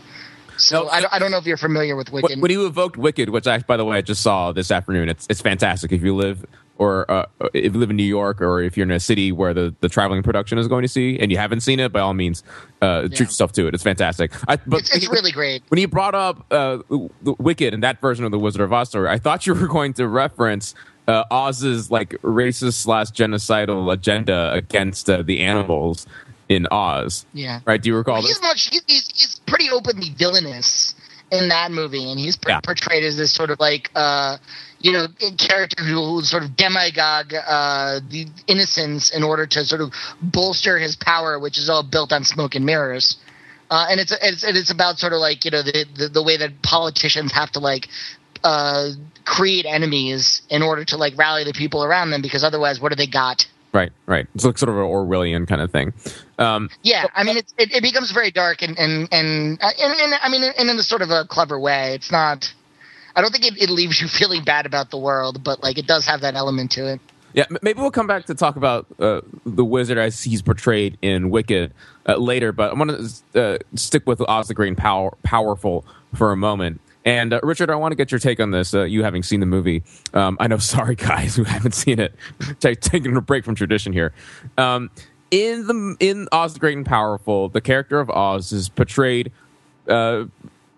so No, I, don't, I don't know if you're familiar with Wicked when you evoked Wicked, which I, by the way, I just saw this afternoon, it's it's fantastic. If you live or uh, if you live in New York or if you're in a city where the, the traveling production is going to see and you haven't seen it, by all means, uh, treat yourself to it. It's fantastic. I, but it's, it's really great when you brought up uh, the Wicked and that version of the Wizard of Oz story, I thought you [LAUGHS] were going to reference uh, Oz's like racist slash genocidal agenda against uh, the animals in Oz. Yeah. Right? Do you recall Well, this? he's much he's, he's he's pretty openly villainous in that movie, and he's per- Yeah. portrayed as this sort of like uh, you know character who sort of demagogue uh, the innocence in order to sort of bolster his power, which is all built on smoke and mirrors. Uh, and it's it's it's about sort of like you know the, the the way that politicians have to like uh, create enemies in order to like rally the people around them because otherwise what do they got? Right, right. It's like sort of an Orwellian kind of thing. Um, Yeah, I mean, it, it, becomes very dark and and and, uh, and, and I mean, and in a sort of a clever way. It's not. I don't think it, it leaves you [LAUGHS] feeling bad about the world, but like it does have that element to it. Yeah, maybe we'll come back to talk about uh, the wizard as he's portrayed in Wicked uh, later. But I want to uh, stick with Oz the Great and Power, Powerful for a moment. And uh, Richard, I want to get your take on this. Uh, you having seen the movie, um, I know. [LAUGHS] Sorry, guys who haven't seen it, [LAUGHS] taking a break from tradition here. Um, in the in Oz the Great and Powerful, the character of Oz is portrayed uh,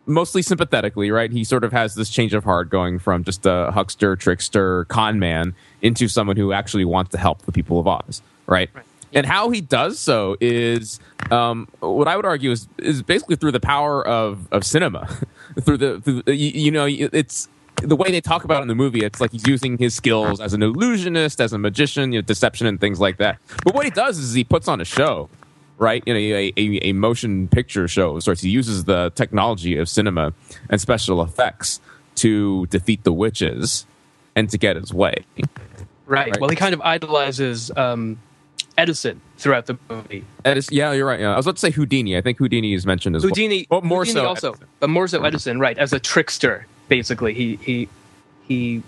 mostly sympathetically, right? He sort of has this change of heart going from just a huckster, trickster, con man into someone who actually wants to help the people of Oz, right? And how he does so is um, what I would argue is is basically through the power of, of cinema, [LAUGHS] through the, through the you, you know it's the way they talk about it in the movie. It's like he's using his skills as an illusionist, as a magician, you know, deception and things like that. But what he does is he puts on a show, right? You know, a, a, a motion picture show of sorts. He uses the technology of cinema and special effects to defeat the witches and to get his way. Right. Right. Well, he kind of idolizes um, Edison throughout the movie. Edison, yeah, you're right. Yeah. I was about to say Houdini. I think Houdini is mentioned as Houdini, well. Well, more Houdini so. also, Edison. but more so Edison, right? As a trickster, basically, he he he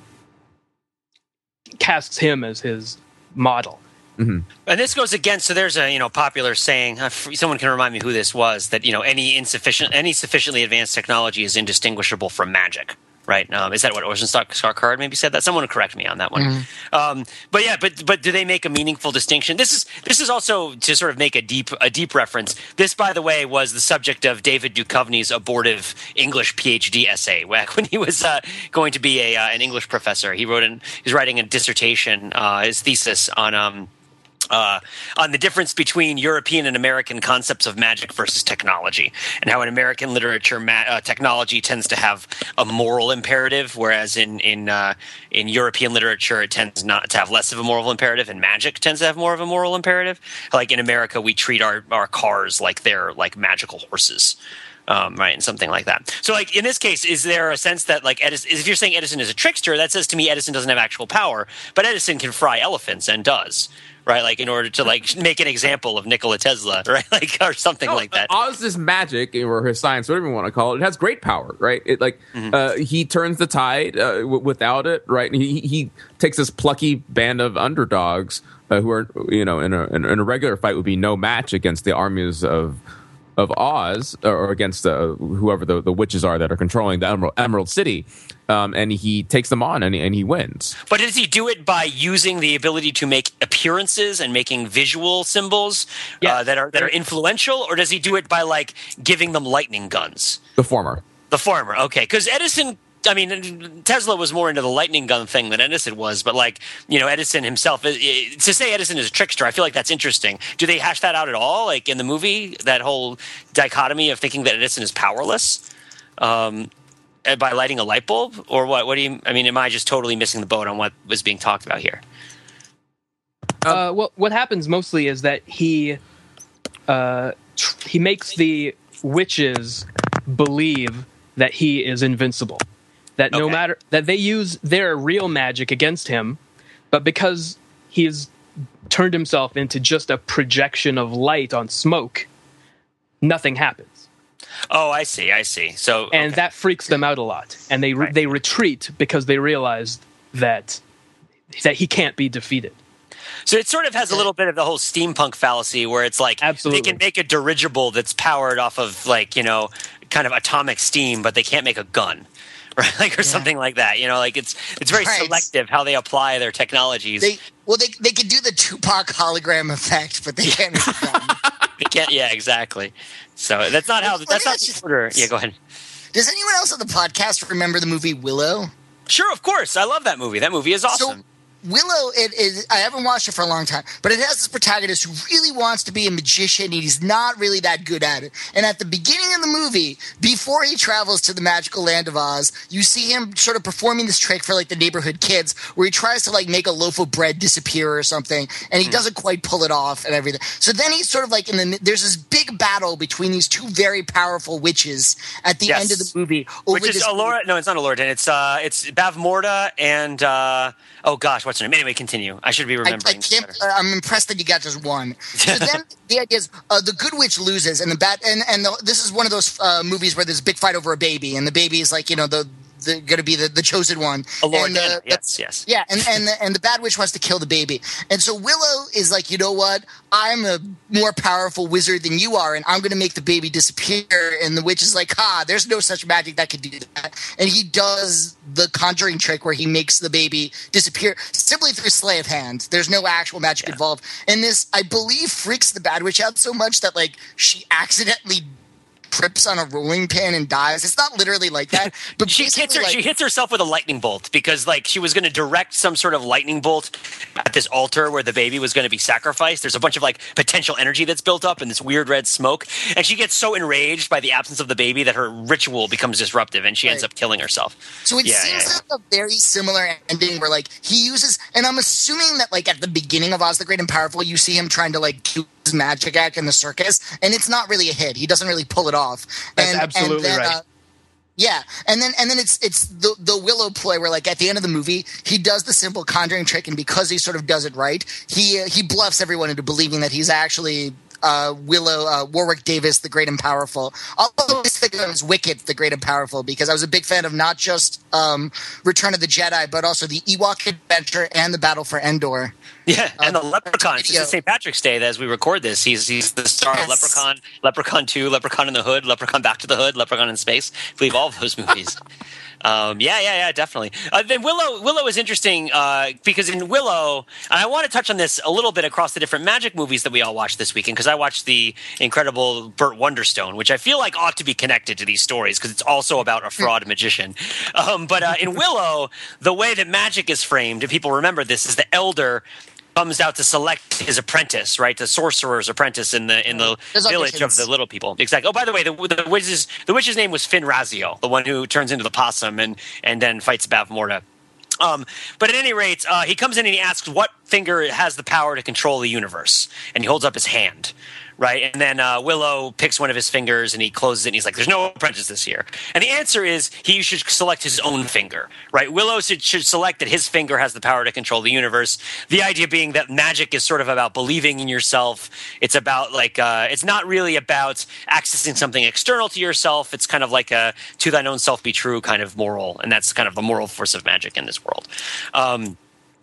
casts him as his model. And this goes against. So there's a you know popular saying. uh, Someone can remind me who this was. That you know any insufficient, any sufficiently advanced technology is indistinguishable from magic. Right? Um, is that what Orson Scott Scott Card maybe said that? Someone correct me on that one. Um, but yeah, but but do they make a meaningful distinction? This is this is also to sort of make a deep a deep reference. This, by the way, was the subject of David Duchovny's abortive English PhD essay back [LAUGHS] when he was uh, going to be a uh, an English professor. He wrote an he's writing a dissertation, uh, his thesis on. Um, uh, on the difference between European and American concepts of magic versus technology, and how in American literature, ma- uh, technology tends to have a moral imperative, whereas in in uh, in European literature, it tends not to have less of a moral imperative, and magic tends to have more of a moral imperative. Like in America, we treat our our cars like they're like magical horses. Um, right, and something like that. So, like in this case, is there a sense that like Edison? If you're saying Edison is a trickster, that says to me Edison doesn't have actual power, but Edison can fry elephants and does right? Like in order to like [LAUGHS] make an example of Nikola Tesla, [LAUGHS] right? Like or something No, like that. Oz's magic or his science, whatever you want to call it, it has great power, right? It like Mm-hmm. uh, he turns the tide uh, w- without it, right? He he takes this plucky band of underdogs uh, who are you know in a in a regular fight would be no match against the armies of of Oz or against uh, whoever the, the witches are that are controlling the Emerald, Emerald City, um, and he takes them on and, he- and he wins. But does he do it by using the ability to make appearances and making visual symbols uh, that are that are influential, or does he do it by like giving them lightning guns? The former. The former, okay, because Edison. I mean, Tesla was more into the lightning gun thing than Edison was, but like you know, Edison himself. i- i- To say Edison is a trickster, I feel like that's interesting. Do they hash that out at all, like in the movie? That whole dichotomy of thinking that Edison is powerless um, uh, by lighting a light bulb, or what? What do you? I mean, am I just totally missing the boat on what was being talked about here? Uh, well, what happens mostly is that he uh, he makes the witches believe that he is invincible. That no matter that they use their real magic against him, but because he has turned himself into just a projection of light on smoke, nothing happens, Oh, I see. I see. So, and okay. that freaks them out a lot, and they Right. they retreat because they realize that that he can't be defeated. so it sort of has a little bit of the whole steampunk fallacy, where it's like Absolutely. they can make a dirigible that's powered off of like you know kind of atomic steam, but they can't make a gun. [LAUGHS] Right, like or something like that. You know, like it's it's very Right. selective how they apply their technologies. They well, they they could do the Tupac hologram effect, but they can't. Make it done. They can't. Yeah, exactly. So that's not how. That's not order. Yeah, go ahead. Does anyone else on the podcast remember the movie Willow? Sure, of course. I love that movie. That movie is awesome. So Willow, it is. I haven't watched it for a long time, but it has this protagonist who really wants to be a magician, and he's not really that good at it. And at the beginning of the movie, before he travels to the magical land of Oz, you see him sort of performing this trick for like the neighborhood kids, where he tries to like make a loaf of bread disappear or something, and Hmm. he doesn't quite pull it off and everything. So then he's sort of like in the. There's this big battle between these two very powerful witches at the Yes. end of the movie. Which is Elora? No, it's not Elora. It's uh, it's Bavmorda and uh, oh gosh, what's her name? Anyway, continue. I should be I, I remembering. can't. Uh, I'm impressed that you got just one. So [LAUGHS] then the idea is uh, the good witch loses, and the bad and and the, this is one of those uh, movies where there's a big fight over a baby, and the baby is like you know the. The going to be the, the chosen one. Elora and, uh, yes, yes. Yeah, and and the, and the bad witch wants to kill the baby, and so Willow is like, you know what? I'm a more powerful wizard than you are, and I'm going to make the baby disappear. And the witch is like, ha, there's no such magic that could do that. And he does the conjuring trick where he makes the baby disappear simply through sleight of hand. There's no actual magic involved. And this, I believe, freaks the bad witch out so much that like she accidentally trips on a rolling pin and dies. It's not literally like that, [LAUGHS] but she hits her. like- she hits herself with a lightning bolt because, like, she was going to direct some sort of lightning bolt at this altar where the baby was going to be sacrificed. There's a bunch of like potential energy that's built up in this weird red smoke, and she gets so enraged by the absence of the baby that her ritual becomes disruptive, and she ends up killing herself. So it Yeah, seems yeah, like a very similar ending where like he uses and I'm assuming that like at the beginning of Oz the Great and Powerful you see him trying to like do magic act in the circus and it's not really a hit. He doesn't really pull it off. That's and, absolutely and then, right. Uh, yeah, and then and then it's it's the the Willow play where like at the end of the movie he does the simple conjuring trick and because he sort of does it right he uh, he bluffs everyone into believing that he's actually uh, Willow uh, Warwick Davis the Great and Powerful. I'll always think of him as Wicket the Great and Powerful because I was a big fan of not just um, Return of the Jedi but also the Ewok Adventure and the Battle for Endor. Yeah, and the Uh, Leprechaun. It's St. Patrick's Day as we record this. He's he's the star Yes. of Leprechaun, Leprechaun Two, Leprechaun in the Hood, Leprechaun Back to the Hood, Leprechaun in Space. I believe all of those movies. [LAUGHS] Um, yeah, yeah, yeah, definitely. Uh, then Willow, Willow is interesting uh, because in Willow, and I want to touch on this a little bit across the different magic movies that we all watched this weekend because I watched the incredible Burt Wonderstone, which I feel like ought to be connected to these stories because it's also about a fraud magician. Um, but uh, in [LAUGHS] Willow, the way that magic is framed, and people remember this, is the elder comes out to select his apprentice, right? The sorcerer's apprentice in the in the There's village of the little people. Exactly. Oh, by the way, the, the witch's the witch's name was Fin Raziel, the one who turns into the possum and and then fights Bavmorda. Um, but at any rate, uh, he comes in and he asks what finger has the power to control the universe, and he holds up his hand, right? And then uh, Willow picks one of his fingers and he closes it. and He's like, "There's no apprentice this year," and the answer is he should select his own finger, right? Willow should, should select that his finger has the power to control the universe. The idea being that magic is sort of about believing in yourself. It's about like uh, it's not really about accessing something external to yourself. It's kind of like a "to thine own self be true" kind of moral, and that's kind of the moral force of magic in this world. Um,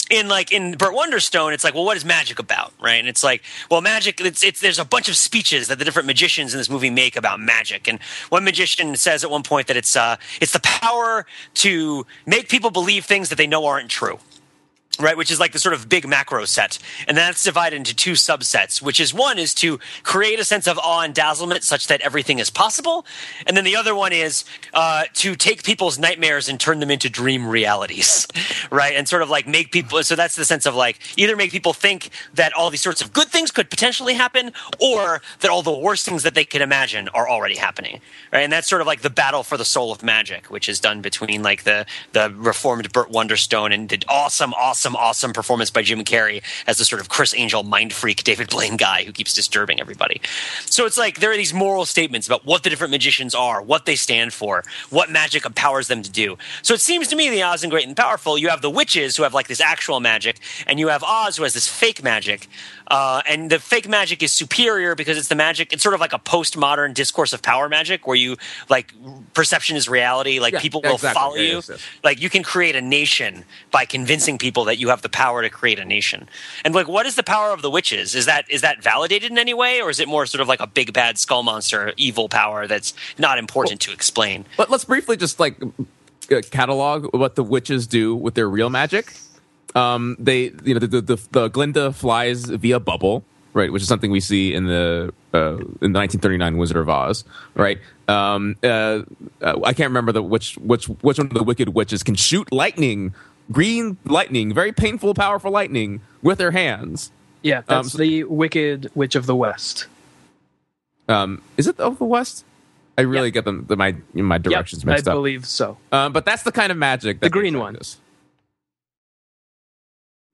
in like in Burt Wonderstone, it's like, well, what is magic about, right? And it's like, well, magic. It's, it's there's a bunch of speeches that the different magicians in this movie make about magic, and one magician says at one point that it's uh, it's the power to make people believe things that they know aren't true right which is like the sort of big macro set. And that's divided into two subsets which is one is to create a sense of awe and dazzlement such that everything is possible. And then the other one is uh, to take people's nightmares and turn them into dream realities [LAUGHS] right? And sort of like make people so that's the sense of like either make people think that all these sorts of good things could potentially happen or that all the worst things that they can imagine are already happening right? And that's sort of like the battle for the soul of magic which is done between like the the reformed burt wonderstone and the awesome awesome awesome performance by jim carrey as the sort of criss angel mind freak david blaine guy who keeps disturbing everybody. So it's like there are these moral statements about what the different magicians are what they stand for what magic empowers them to do. So it seems to me the oz and great and powerful you have the witches who have like this actual magic and you have oz who has this fake magic uh, and the fake magic is superior because it's the magic it's sort of like a postmodern discourse of power magic where you like perception is reality like Yeah, people will exactly. follow you yes, yes. like you can create a nation by convincing people that you have the power to create a nation and like what is the power of the witches is that is that validated in any way or is it more sort of like a big bad skull monster evil power that's not important to explain But let's briefly just like uh, catalog what the witches do with their real magic. Um, they, you know, the, the, the, the Glinda flies via bubble, right, which is something we see in the uh, in the 1939 Wizard of Oz, right? Um, uh, uh, I can't remember the which which which one of the wicked witches can shoot lightning, green lightning, very painful, powerful lightning with her hands. Yeah, that's so- the Wicked Witch of the West. Um, is it of the West? I really Yep. get them the, my my directions Yep, I mixed up. believe so. Um, but that's the kind of magic. That The green one. practice.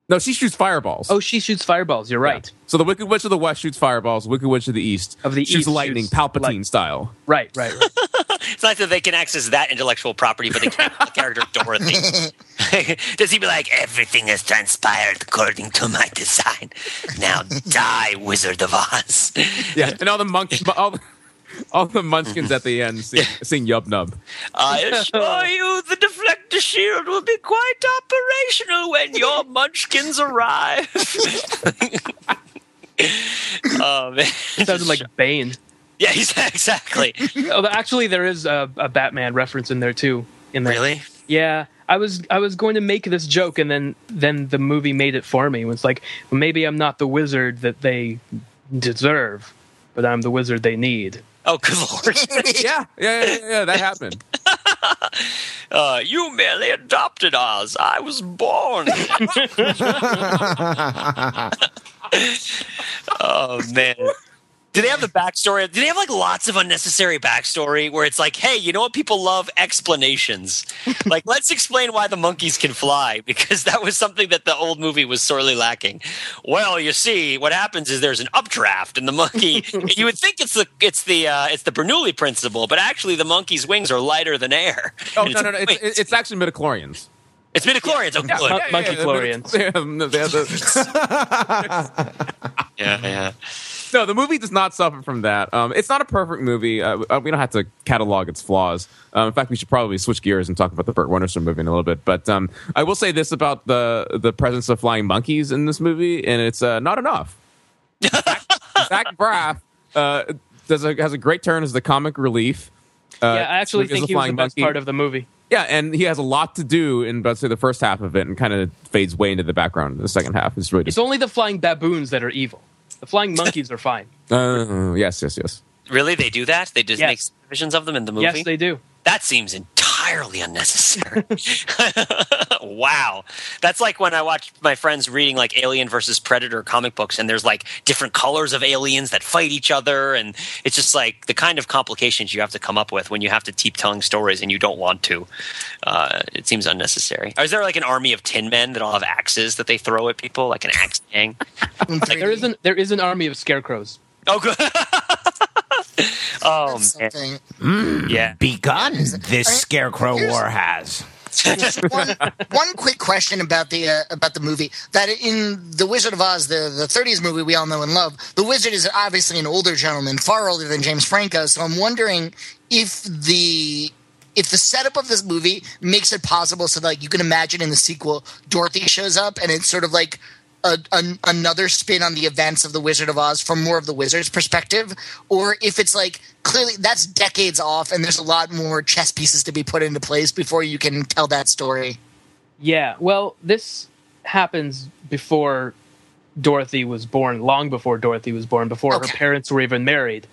No, she shoots fireballs. Oh, she shoots fireballs. You're Yeah. right. So the Wicked Witch of the West shoots fireballs. Wicked Witch of the East Of the shoots East lightning, shoots Palpatine light- style. Right, right, right. [LAUGHS] it's not that they can access that intellectual property but they can't the character dorothy [LAUGHS] does he be like everything has transpired according to my design now die wizard of oz Yeah, and all the monks, all the, [LAUGHS] all the munchkins at the end sing, [LAUGHS] sing Yub Nub. I assure [LAUGHS] you the deflector shield will be quite operational when your munchkins arrive. oh, man. Sounded like Bane. Yeah, exactly. Oh, actually, there is a, a Batman reference in there too. In there, Really? Yeah, I was I was going to make this joke, and then then the movie made it for me. It was like, well, maybe I'm not the wizard that they deserve, but I'm the wizard they need. Oh, good lord. [LAUGHS] Yeah, yeah, yeah, yeah, yeah, that happened. [LAUGHS] Uh, you merely adopted Oz. I was born. [LAUGHS] oh, man. Do they have the backstory? Do they have like lots of unnecessary backstory where it's like, hey, you know what? People love explanations. [LAUGHS] like, let's explain why the monkeys can fly [LAUGHS] because that was something that the old movie was sorely lacking. Well, you see, what happens is there's an updraft, and the monkey. [LAUGHS] you would think it's the it's the uh, it's the Bernoulli principle, but actually the monkey's wings are lighter than air. Oh And no, no, no! It's, wings. it's actually midichlorians. It's midichlorians. Oh, good. Mon- Monkey yeah, Chlorians. Yeah, no, they Yeah, yeah. No, the movie does not suffer from that. Um, it's not a perfect movie. Uh, uh, we don't have to catalog its flaws. Um, in fact, we should probably switch gears and talk about the Burt Wonderstone movie in a little bit. But um, I will say this about the the presence of flying monkeys in this movie, and it's uh, not enough. Zach, [LAUGHS] Zach Braff uh, does a, has a great turn as the comic relief. Uh, yeah, I actually think he was the best monkey. part of the movie. Yeah, and he has a lot to do in, let's say, the first half of it, and kind of fades way into the background in the second half. It's really It's just, only the flying baboons that are evil. The flying monkeys are fine. [LAUGHS] uh, yes, yes, yes. Really, they do that? They just Yes. make visions of them in the movie. Yes, they do. That seems entirely unnecessary. [LAUGHS] [LAUGHS] wow. That's like when I watch my friends reading like Alien versus Predator comic books and there's like different colors of aliens that fight each other and it's just like the kind of complications you have to come up with when you have to keep telling stories and you don't want to. Uh, it seems unnecessary. Is there like an army of tin men that all have axes that they throw at people like an axe gang? [LAUGHS] There is an there is an army of scarecrows. Oh good. [LAUGHS] oh man. something. Yeah. Begun this scarecrow Here's- war has. One, one quick question about the uh, about the movie that in the Wizard of Oz, the the 30s movie we all know and love, the wizard is obviously an older gentleman, far older than James Franco. So I'm wondering if the if the setup of this movie makes it possible so like you can imagine in the sequel Dorothy shows up and it's sort of like a, an, another spin on the events of the Wizard of Oz from more of the wizard's perspective, or if it's like clearly that's decades off and there's a lot more chess pieces to be put into place before you can tell that story. Yeah, well, this happens before Dorothy was born, long before Dorothy was born, before Okay. her parents were even married.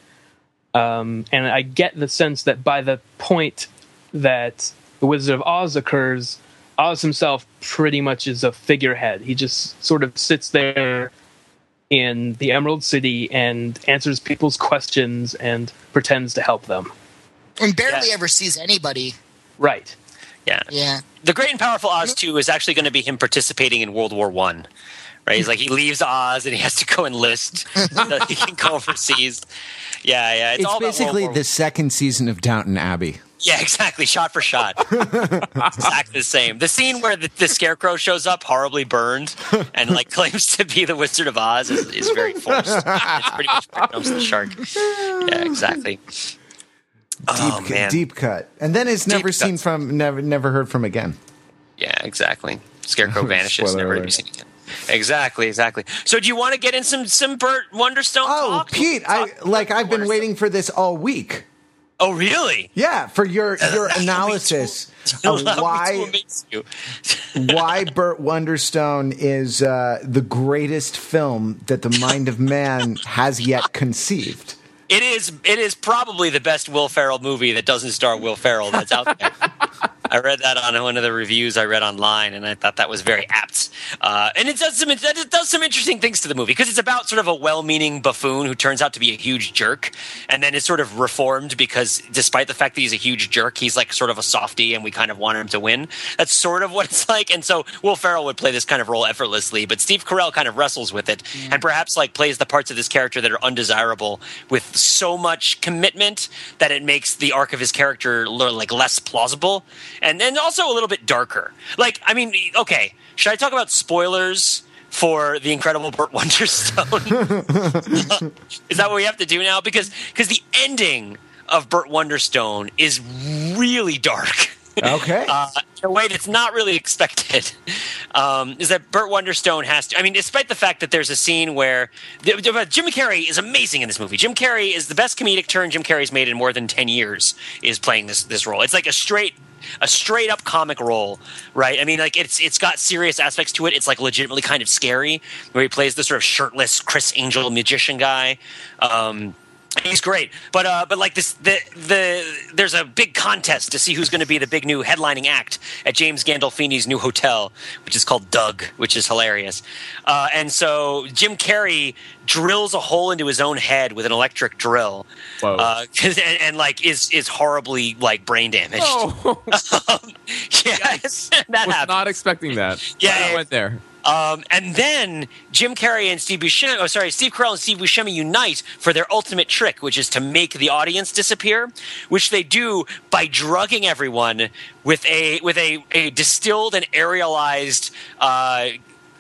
Um, and I get the sense that by the point that the Wizard of Oz occurs, Oz himself pretty much is a figurehead. He just sort of sits there in the Emerald City and answers people's questions and pretends to help them. And barely Yeah. ever sees anybody. Right. Yeah. Yeah. the Great and Powerful Oz two is actually going to be him participating in World War One. Right? He's like he leaves Oz and he has to go enlist so that he can go [LAUGHS] overseas. Yeah, yeah. It's, It's all about basically World War- the second season of Downton Abbey. Yeah, exactly. Shot for shot, exactly the same. The scene where the, the scarecrow shows up, horribly burned, and like [LAUGHS] claims to be the Wizard of Oz, is, is very forced. It's pretty much where it comes to the shark. Yeah, exactly. Oh deep, man, deep cut, and then it's never Deep seen cuts. from, never, never heard from again. Yeah, exactly. Scarecrow [LAUGHS] vanishes, never to be seen again. Exactly, exactly. So, do you want to get in some some Burt Wonderstone Oh, talk? Pete, I like I've been waiting for this all week. Oh, really? Yeah, for your [LAUGHS] your to- analysis of why [LAUGHS] why Burt Wonderstone is uh, the greatest film that the mind of man has yet conceived. It is. It is probably the best Will Ferrell movie that doesn't star Will Ferrell that's out there. I read that on one of the reviews I read online, and I thought that was very apt. Uh, and it does some it does some interesting things to the movie because it's about sort of a well-meaning buffoon who turns out to be a huge jerk, and then is sort of reformed because, despite the fact that he's a huge jerk, he's like sort of a softie, and we kind of want him to win. That's sort of [LAUGHS] what it's like. And so Will Ferrell would play this kind of role effortlessly, but Steve Carell kind of wrestles with it, and perhaps like plays the parts of this character that are undesirable with so much commitment that it makes the arc of his character like less plausible and then also a little bit darker like i mean okay should i talk about spoilers for the incredible Burt [LAUGHS] Wonderstone? [LAUGHS] is that what we have to do now? Because because the ending of Burt Wonderstone is really dark. Okay. [LAUGHS] uh, in a way that's not really expected. Um, is that Burt Wonderstone has to? I mean, despite the fact that there's a scene where Jim Carrey is amazing in this movie. Jim Carrey is the best comedic turn Jim Carrey's made in more than ten years. Is playing this this role. It's like a straight a straight up comic role, right? I mean, like it's it's got serious aspects to it. It's like legitimately kind of scary, where he plays the sort of shirtless Criss Angel magician guy. Um, He's great, but uh, but like this, the the there's a big contest to see who's going to be the big new headlining act at James Gandolfini's new hotel, which is called Doug, which is hilarious. Uh, and so Jim Carrey drills a hole into his own head with an electric drill, Whoa. uh, 'cause- [LAUGHS] and, and like is is horribly like brain damaged. Oh, [LAUGHS] yeah, [LAUGHS] that was happens. not expecting that. Yeah, I yeah. went there. Um, and then Jim Carrey and Steve Buscemi, oh sorry, Steve Carell and Steve Buscemi unite for their ultimate trick, which is to make the audience disappear, which they do by drugging everyone with a with a, a distilled and aerialized uh,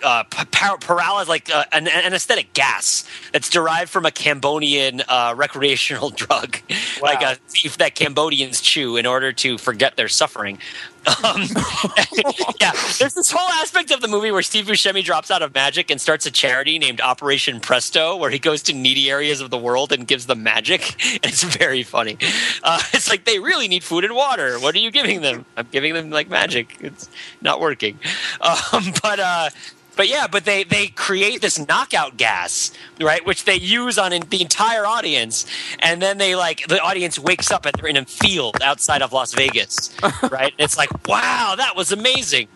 uh, par- paralysis, like uh, an anesthetic gas that's derived from a Cambodian uh, recreational [LAUGHS] drug, like a thief that Cambodians chew in order to forget their suffering. Um, [LAUGHS] yeah, there's this whole aspect of the movie where Steve Buscemi drops out of magic and starts a charity named Operation Presto, where he goes to needy areas of the world and gives them magic. And [LAUGHS] it's very funny. Uh, it's like they really need food and water. What are you giving them? I'm giving them like magic. It's not working. Um, [LAUGHS] but uh, but yeah, but they they create this knockout gas, right, which they use on in, the entire audience, and then they like the audience wakes up and they're in a field outside of Las Vegas, right? it's like, wow, that was amazing.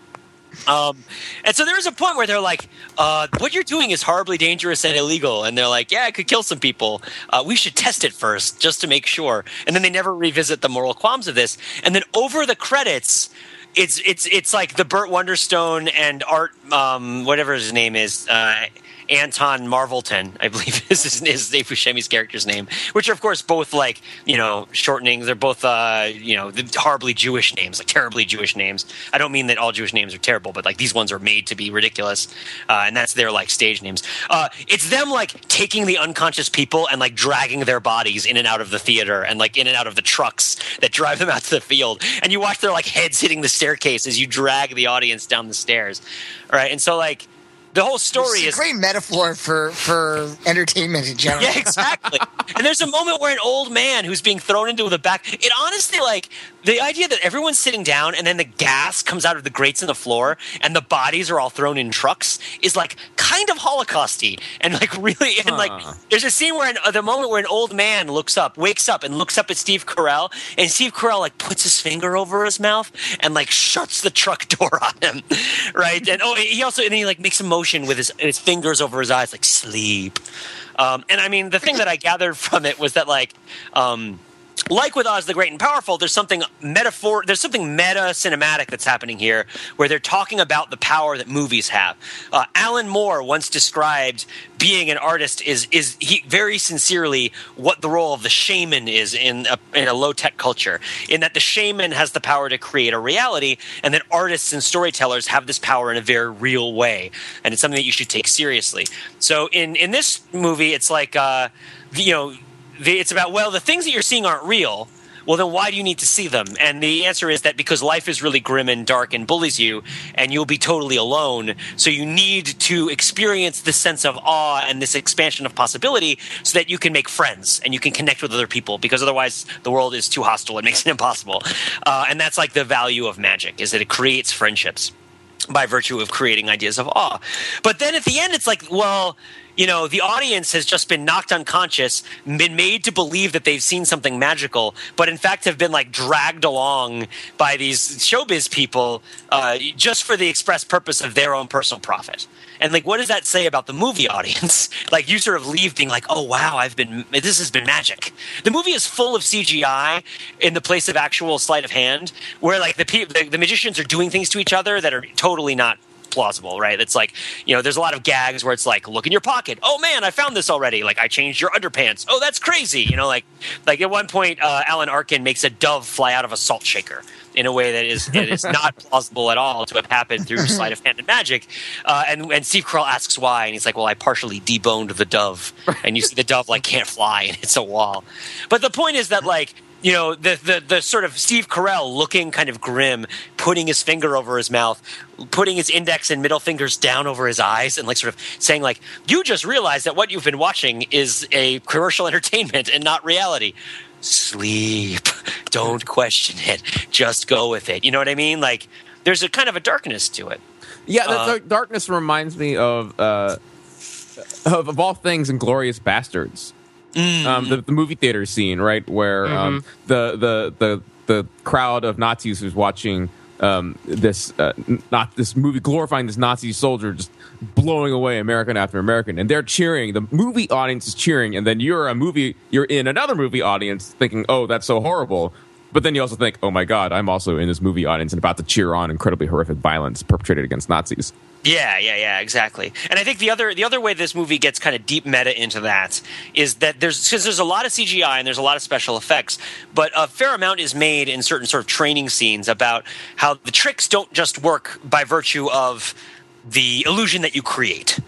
Um, and so there's a point where they're like, uh, "What you're doing is horribly dangerous and illegal," and they're like, "Yeah, it could kill some people. Uh, we should test it first, just to make sure." And then they never revisit the moral qualms of this. And then over the credits, it's it's it's like the Burt Wonderstone and Art, um, whatever his name is. Uh, Anton Marvelton, I believe [LAUGHS] is, is, is Dave Buscemi's character's name, which are of course both like you know shortenings. They're both uh, you know horribly Jewish names, like terribly Jewish names. I don't mean that all Jewish names are terrible, but like these ones are made to be ridiculous, uh, and that's their like stage names. Uh, it's them like taking the unconscious people and like dragging their bodies in and out of the theater and like in and out of the trucks that drive them out to the field, and you watch their like heads hitting the staircase as you drag the audience down the stairs. All right, and so like the whole story it's is a great metaphor for for entertainment in general. [LAUGHS] Yeah, exactly. and there's a moment where an old man who's being thrown into the back. It honestly, like the idea that everyone's sitting down and then the gas comes out of the grates in the floor and the bodies are all thrown in trucks is like kind of holocausty and like really and like there's a scene where an, uh, the moment where an old man looks up, wakes up and looks up at Steve Carell and Steve Carell like puts his finger over his mouth and like shuts the truck [LAUGHS] door on him, right? And oh, he also and he like makes a motion with his his fingers over his eyes, like sleep. Um, and I mean, the thing that I gathered from it was that like. Um, like with Oz the Great and Powerful, there's something metaphor, there's something meta cinematic that's happening here, where they're talking about the power that movies have. Uh, Alan Moore once described being an artist is is he very sincerely what the role of the shaman is in a, in a low tech culture, in that the shaman has the power to create a reality, and that artists and storytellers have this power in a very real way, and it's something that you should take seriously. So in in this movie, it's like uh, you know it's about well the things that you're seeing aren't real. Well then why do you need to see them? And the answer is that because life is really grim and dark and bullies you and you'll be totally alone. So you need to experience this sense of awe and this expansion of possibility so that you can make friends and you can connect with other people because otherwise the world is too hostile it [LAUGHS] makes it impossible. Uh, and that's like the value of magic is that it creates friendships by virtue of creating ideas of awe. But then at the end it's like well you know, the audience has just been knocked unconscious, been made to believe that they've seen something magical, but in fact have been like dragged along by these showbiz people uh, just for the express purpose of their own personal profit. And like, what does that say about the movie [LAUGHS] audience? like, you sort of leave being like, "Oh wow, I've been this has been magic." The movie is full of CGI in the place of actual sleight of hand, where like the the, the magicians are doing things to each other that are totally not plausible, right? It's like, you know, there's a lot of gags where it's like, look in your pocket. Oh man, I found this already. Like I changed your underpants. Oh, that's crazy. You know, like like at one point, uh, Alan Arkin makes a dove fly out of a salt shaker in a way that is that is not [LAUGHS] plausible at all to have happened through sleight of hand and magic. Uh, and and Steve Carell asks why, and he's like, "Well, I partially deboned the dove," and you see the dove like can't fly and hits a wall. But the point is that like you know the, the the sort of Steve Carell looking kind of grim, putting his finger over his mouth, putting his index and middle fingers down over his eyes, and like sort of saying like, "You just realized that what you've been watching is a commercial [LAUGHS] entertainment and not reality." Sleep. [LAUGHS] Don't question it. Just go with it. You know what I mean? Like, there's a kind of a darkness to it. Yeah, the, Uh, the darkness reminds me of uh, of, of all things, Inglourious Basterds. Um, the, the movie theater scene, right, where um, the, the the the crowd of Nazis who's watching um, this uh, not this movie glorifying this Nazi soldier just blowing away American after American, and they're cheering. The movie audience is cheering, and then you're a movie, you're in another movie audience thinking, "Oh, that's so horrible." But then you also think, "Oh my God, I'm also in this movie audience and about to cheer on incredibly horrific violence perpetrated against Nazis." Yeah, yeah, yeah, exactly. And I think the other the other way this movie gets kind of deep meta into that is that there's because there's a lot of CGI and there's a lot of special effects, but a fair amount is made in certain sort of training scenes about how the tricks don't just work by virtue of the illusion that you create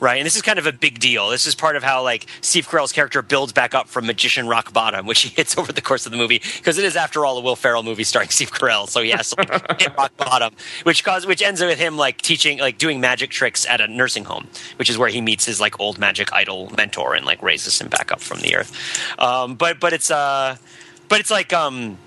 right? And this is kind of a big deal. This is part of how like Steve Carell's character builds back up from magician rock bottom, which he [LAUGHS] hits over the course of the movie, because it is, after all, a Will Ferrell movie starring [LAUGHS] Steve Carell. So he has to like, [LAUGHS] hit rock bottom, which cause which ends with him like teaching, like doing magic tricks at a nursing home, which is where he meets his like old magic idol mentor and like raises him back up from the earth. Um, but but it's uh, but it's like um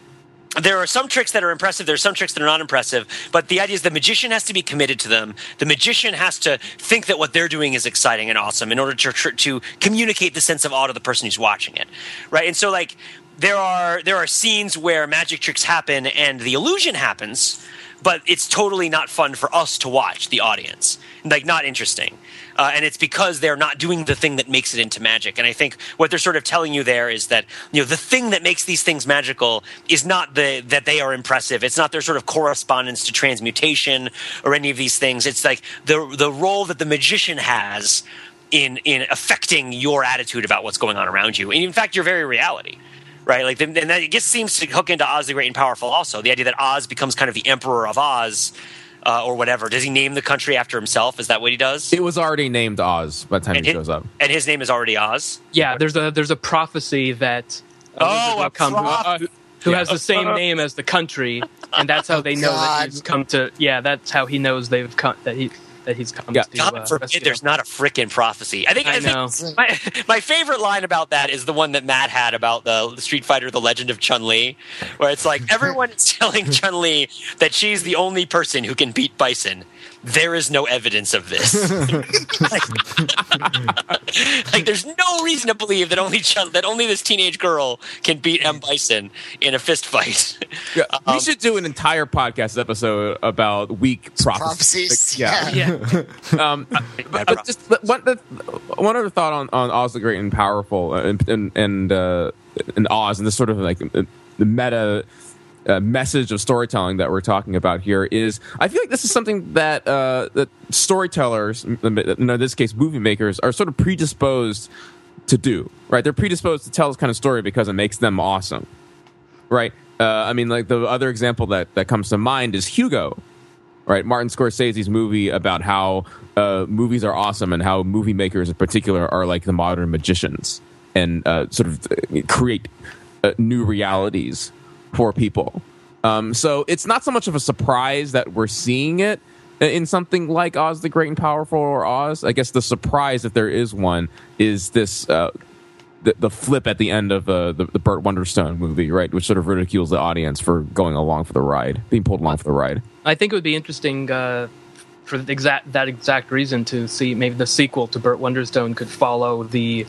there are some tricks that are impressive. There are some tricks that are not impressive. But the idea is the magician has to be committed to them. The magician has to think that what they're doing is exciting and awesome in order to to communicate the sense of awe to the person who's watching it, right? And so like there are there are scenes where magic tricks happen and the illusion happens, but it's totally not fun for us to watch, the audience. Like not interesting uh, and it's because they're not doing the thing that makes it into magic. And I think what they're sort of telling you there is that you know the thing that makes these things magical is not the that they are impressive. It's not their sort of correspondence to transmutation or any of these things. It's like the the role that the magician has in in affecting your attitude about what's going on around you, and in fact, your very reality right? Like, and that I guess seems to hook into Oz the Great and Powerful also. The idea that Oz becomes kind of the emperor of Oz uh, or whatever. Does he name the country after himself? Is that what he does? It was already named Oz by the time and he his, shows up. And his name is already Oz. Yeah, there's a there's a prophecy that a Oh, a come who, proph- who- who has the same name as the country, and that's how they know that [LAUGHS] he's come to. Yeah, that's how he knows they've come that he that he's come Yeah. to. God uh, forbid rescue there's not a frickin' prophecy. I think, I, I know. think my, my favorite line about that is the one that Matt had about the, the Street Fighter The Legend of Chun Li, where it's like everyone is [LAUGHS] telling Chun Li that she's the only person who can beat Bison. There is no evidence of this. like, [LAUGHS] [LAUGHS] like, there's no reason to believe that only Chun, that only this teenage girl can beat M Bison in a fist fight. Yeah, [LAUGHS] we Um, should do an entire podcast episode about weak prophecies. Prophecies. Yeah. Yeah. Yeah, Um, but, but just but one, the, one other thought on, on Oz the Great and Powerful uh, and and and, uh, and Oz and this sort of like uh, the meta uh, message of storytelling that we're talking about here is I feel like this is something that uh, that storytellers, in this case movie makers, are sort of predisposed to do. Right, they're predisposed to tell this kind of story because it makes them awesome. Right. Uh, I mean, like the other example that, that comes to mind is Hugo, right? Martin Scorsese's movie about how uh, movies are awesome and how movie makers in particular are like the modern magicians and uh, sort of uh, create new realities for people. Um, so it's not so much of a surprise that we're seeing it in something like Oz the Great and Powerful or Oz. I guess the surprise, if there is one, is this. Uh, the, the flip at the end of uh, the, the Burt Wonderstone movie, right, which sort of ridicules the audience for going along for the ride, being pulled along for the ride. I think it would be interesting uh, for exact that exact reason to see maybe the sequel to Burt Wonderstone could follow the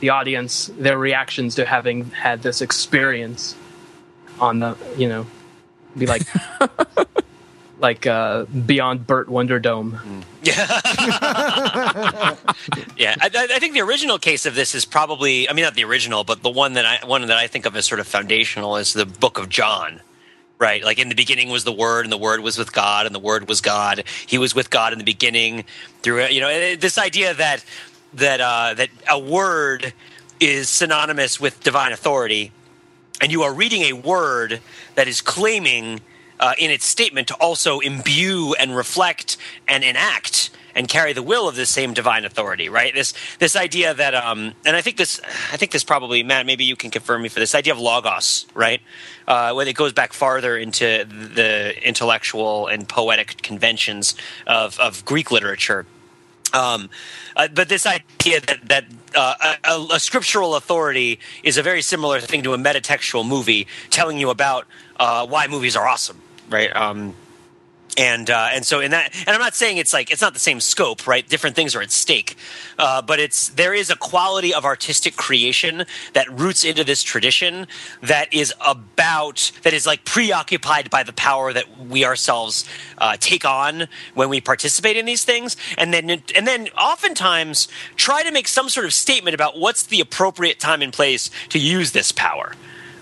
the audience their reactions to having had this experience on the you know be like [LAUGHS] like uh, beyond Burt Wonderdome. [LAUGHS] Yeah, yeah. I I think the original case of this is probably, I mean, not the original, but the one that I one that I think of as sort of foundational is the Book of John. Right, like in the beginning was the Word, and the Word was with God, and the Word was God. He was with God in the beginning. Through you know eh, this idea that that uh, that a word is synonymous with divine authority, and you are reading a word that is claiming uh, in its statement to also imbue and reflect and enact and carry the will of the same divine authority right? This this idea that um and i think this i think this probably matt maybe you can confirm me for this idea of logos right? Uh, when it goes back farther into the intellectual and poetic conventions of, of greek literature um, uh, but this idea that that uh, a, a scriptural authority is a very similar thing to a metatextual movie telling you about uh, why movies are awesome, right? Um, and uh, and so in that, and I'm not saying it's like it's not the same scope, right? Different things are at stake, uh, but it's there is a quality of artistic creation that roots into this tradition that is about that is like preoccupied by the power that we ourselves uh, take on when we participate in these things, and then and then oftentimes try to make some sort of statement about what's the appropriate time and place to use this power.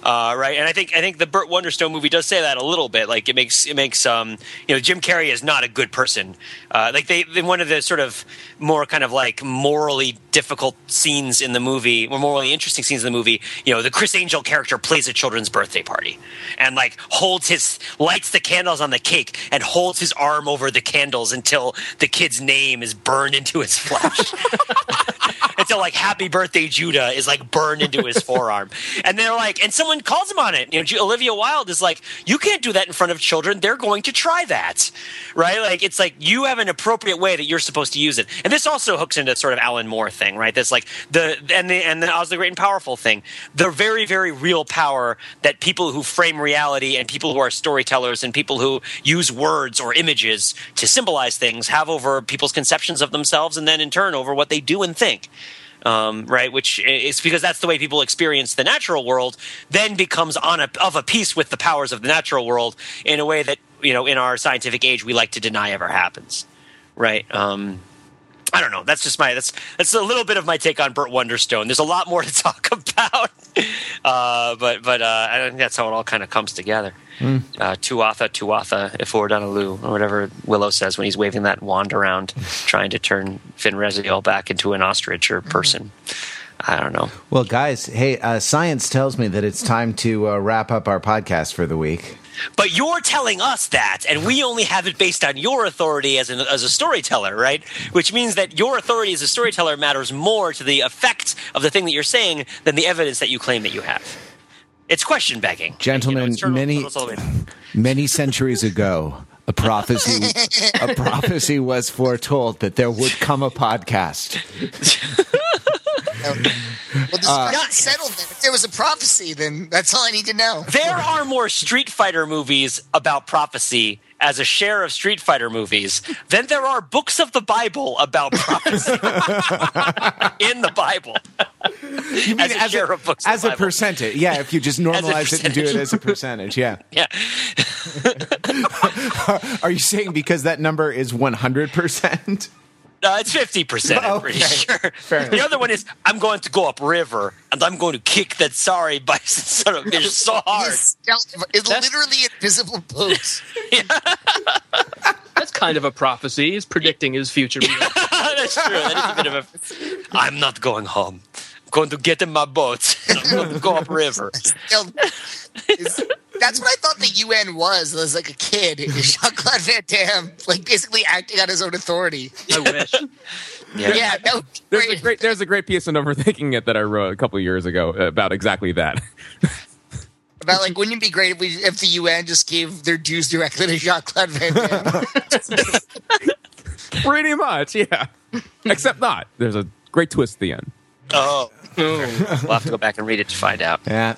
Uh, right? And I think I think the Burt Wonderstone movie does say that a little bit. Like it makes it makes um, you know Jim Carrey is not a good person. Uh, like they in one of the sort of more kind of like morally difficult scenes in the movie, or morally interesting scenes in the movie. You know, the Criss Angel character plays a children's birthday party and like holds his lights the candles on the cake and holds his arm over the candles until the kid's name is burned into his flesh. [LAUGHS] until like "Happy Birthday Judah" is like burned into his forearm, and they're like, and someone calls him on it. You know, Olivia Wilde is like, "You can't do that in front of children. They're going to try that, right?" Like it's like you have an appropriate way that you're supposed to use it, and this also hooks into sort of Alan Moore thing, right? That's like the and the and the Oz the Great and Powerful thing, the very very real power that people who frame reality and people who are storytellers and people who use words or images to symbolize things have over people's conceptions of themselves, and then in turn over what they do and think um, right? Which is because that's the way people experience the natural world. Then becomes on a, of a piece with the powers of the natural world in a way that you know in our scientific age we like to deny ever happens, right? Um, I don't know. That's just my that's that's a little bit of my take on Burt Wonderstone. There's a lot more to [LAUGHS] talk about, uh, but but uh, I think that's how it all kind of comes together. Uh, tuatha, tuatha, ifordanalu, or whatever Willow says when he's waving that wand around, [LAUGHS] trying to turn Fin Fin Raziel back into an ostrich or person. I don't know. Well, guys, hey, uh, science tells me that it's time to uh, wrap up our podcast for the week. But you're telling us that, and we only have it based on your authority as, an, as a storyteller, right? Which means that your authority as a storyteller matters more to the effect of the thing that you're saying than the evidence that you claim that you have. It's question begging, Gentlemen, it's turtle- many turtles all the way. many centuries ago, a prophecy a prophecy was foretold that there would come a podcast. [LAUGHS] Well, this Uh, is settled. Then. If there was a prophecy, then that's all I need to know. There are more Street Fighter movies about prophecy as a share of Street Fighter movies than there are books of the Bible about prophecy [LAUGHS] in the Bible. You mean As a share of books as the a Bible. percentage? Yeah, if you just normalize it and do it as a percentage. Yeah. [LAUGHS] Yeah. [LAUGHS] Are you saying because that number is one hundred percent? Uh, it's fifty percent. I'm pretty sure. Fair the enough. other one is I'm going to go up river and I'm going to kick that sorry [LAUGHS] bison son of a bitch so hard. It's, it's literally invisible boats. [LAUGHS] That's kind of a prophecy. He's predicting his future. [LAUGHS] That's true. That is a bit of a. I'm not going home. I'm going to get in my boat. and I'm going to go up river. Still, is- that's what I thought the UN was. Was like a kid, [LAUGHS] Jean Claude Van Damme, like basically acting on his own authority. I wish. [LAUGHS] Yeah. Yeah, that would be There's a great. great there's a great piece on overthinking it that I wrote a couple of years ago about exactly that. [LAUGHS] About like, wouldn't it be great if we if the UN just gave their dues directly to Jean Claude Van Damme? Pretty much, yeah. Except not. There's a great twist at the end. Oh. we'll have to go back and read it to find out. Yeah.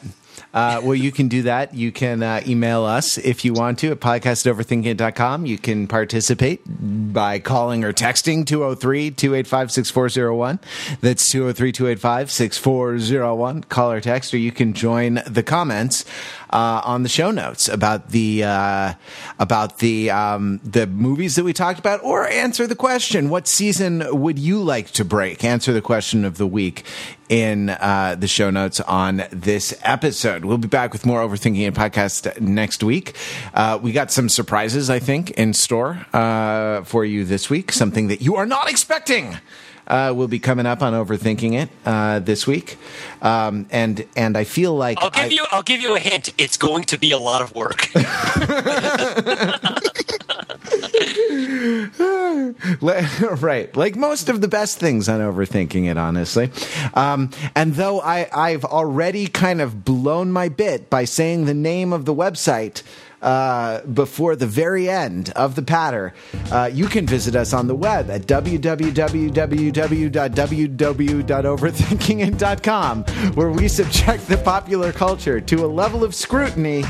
Uh, well, you can do that. You can uh, email us if you want to at podcast@overthinkingit.com. You can participate by calling or texting 203-285-6401. That's 203-285-6401. Call or text, or you can join the comments uh, on the show notes about the uh, about the um, the movies that we talked about, or answer the question: What season would you like to break? Answer the question of the week in uh, the show notes on this episode. We'll be back with more Overthinking It podcast next week. Uh, we got some surprises, I think, in store uh, for you this week. Something that you are not expecting. Uh, will be coming up on overthinking it uh, this week, um, and and I feel like I'll give I- you. I'll give you a hint. It's going to be a lot of work. [LAUGHS] [LAUGHS] Right like most of the best things on overthinking it honestly um, and though I, i've already kind of blown my bit by saying the name of the website uh, before the very end of the patter, uh, you can visit us on the web at www.www.overthinkingit.com, where we subject the popular culture to a level of scrutiny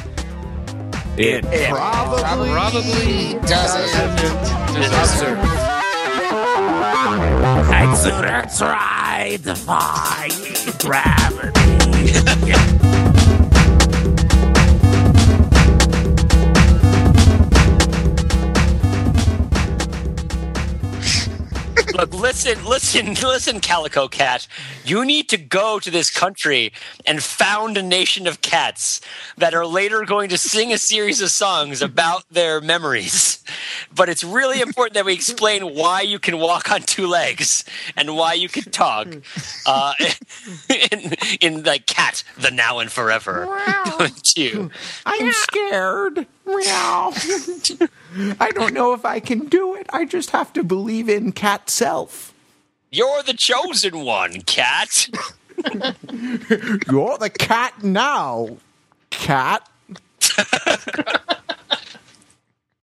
It probably, doesn't. I'd sooner try defying gravity. [LAUGHS] Look, listen, listen, [LAUGHS] listen, Calico Cat. You need to go to this country and found a nation of cats that are later going to sing a series of songs about their memories. But it's really important that we explain why you can walk on two legs and why you can talk uh, [LAUGHS] in, in like Cat, the Now and Forever. [LAUGHS] Don't you? I'm scared. Meow. [LAUGHS] I don't know if I can do it. I just have to believe in cat self. You're the chosen one, Cat. [LAUGHS] You're the cat now, cat. [LAUGHS]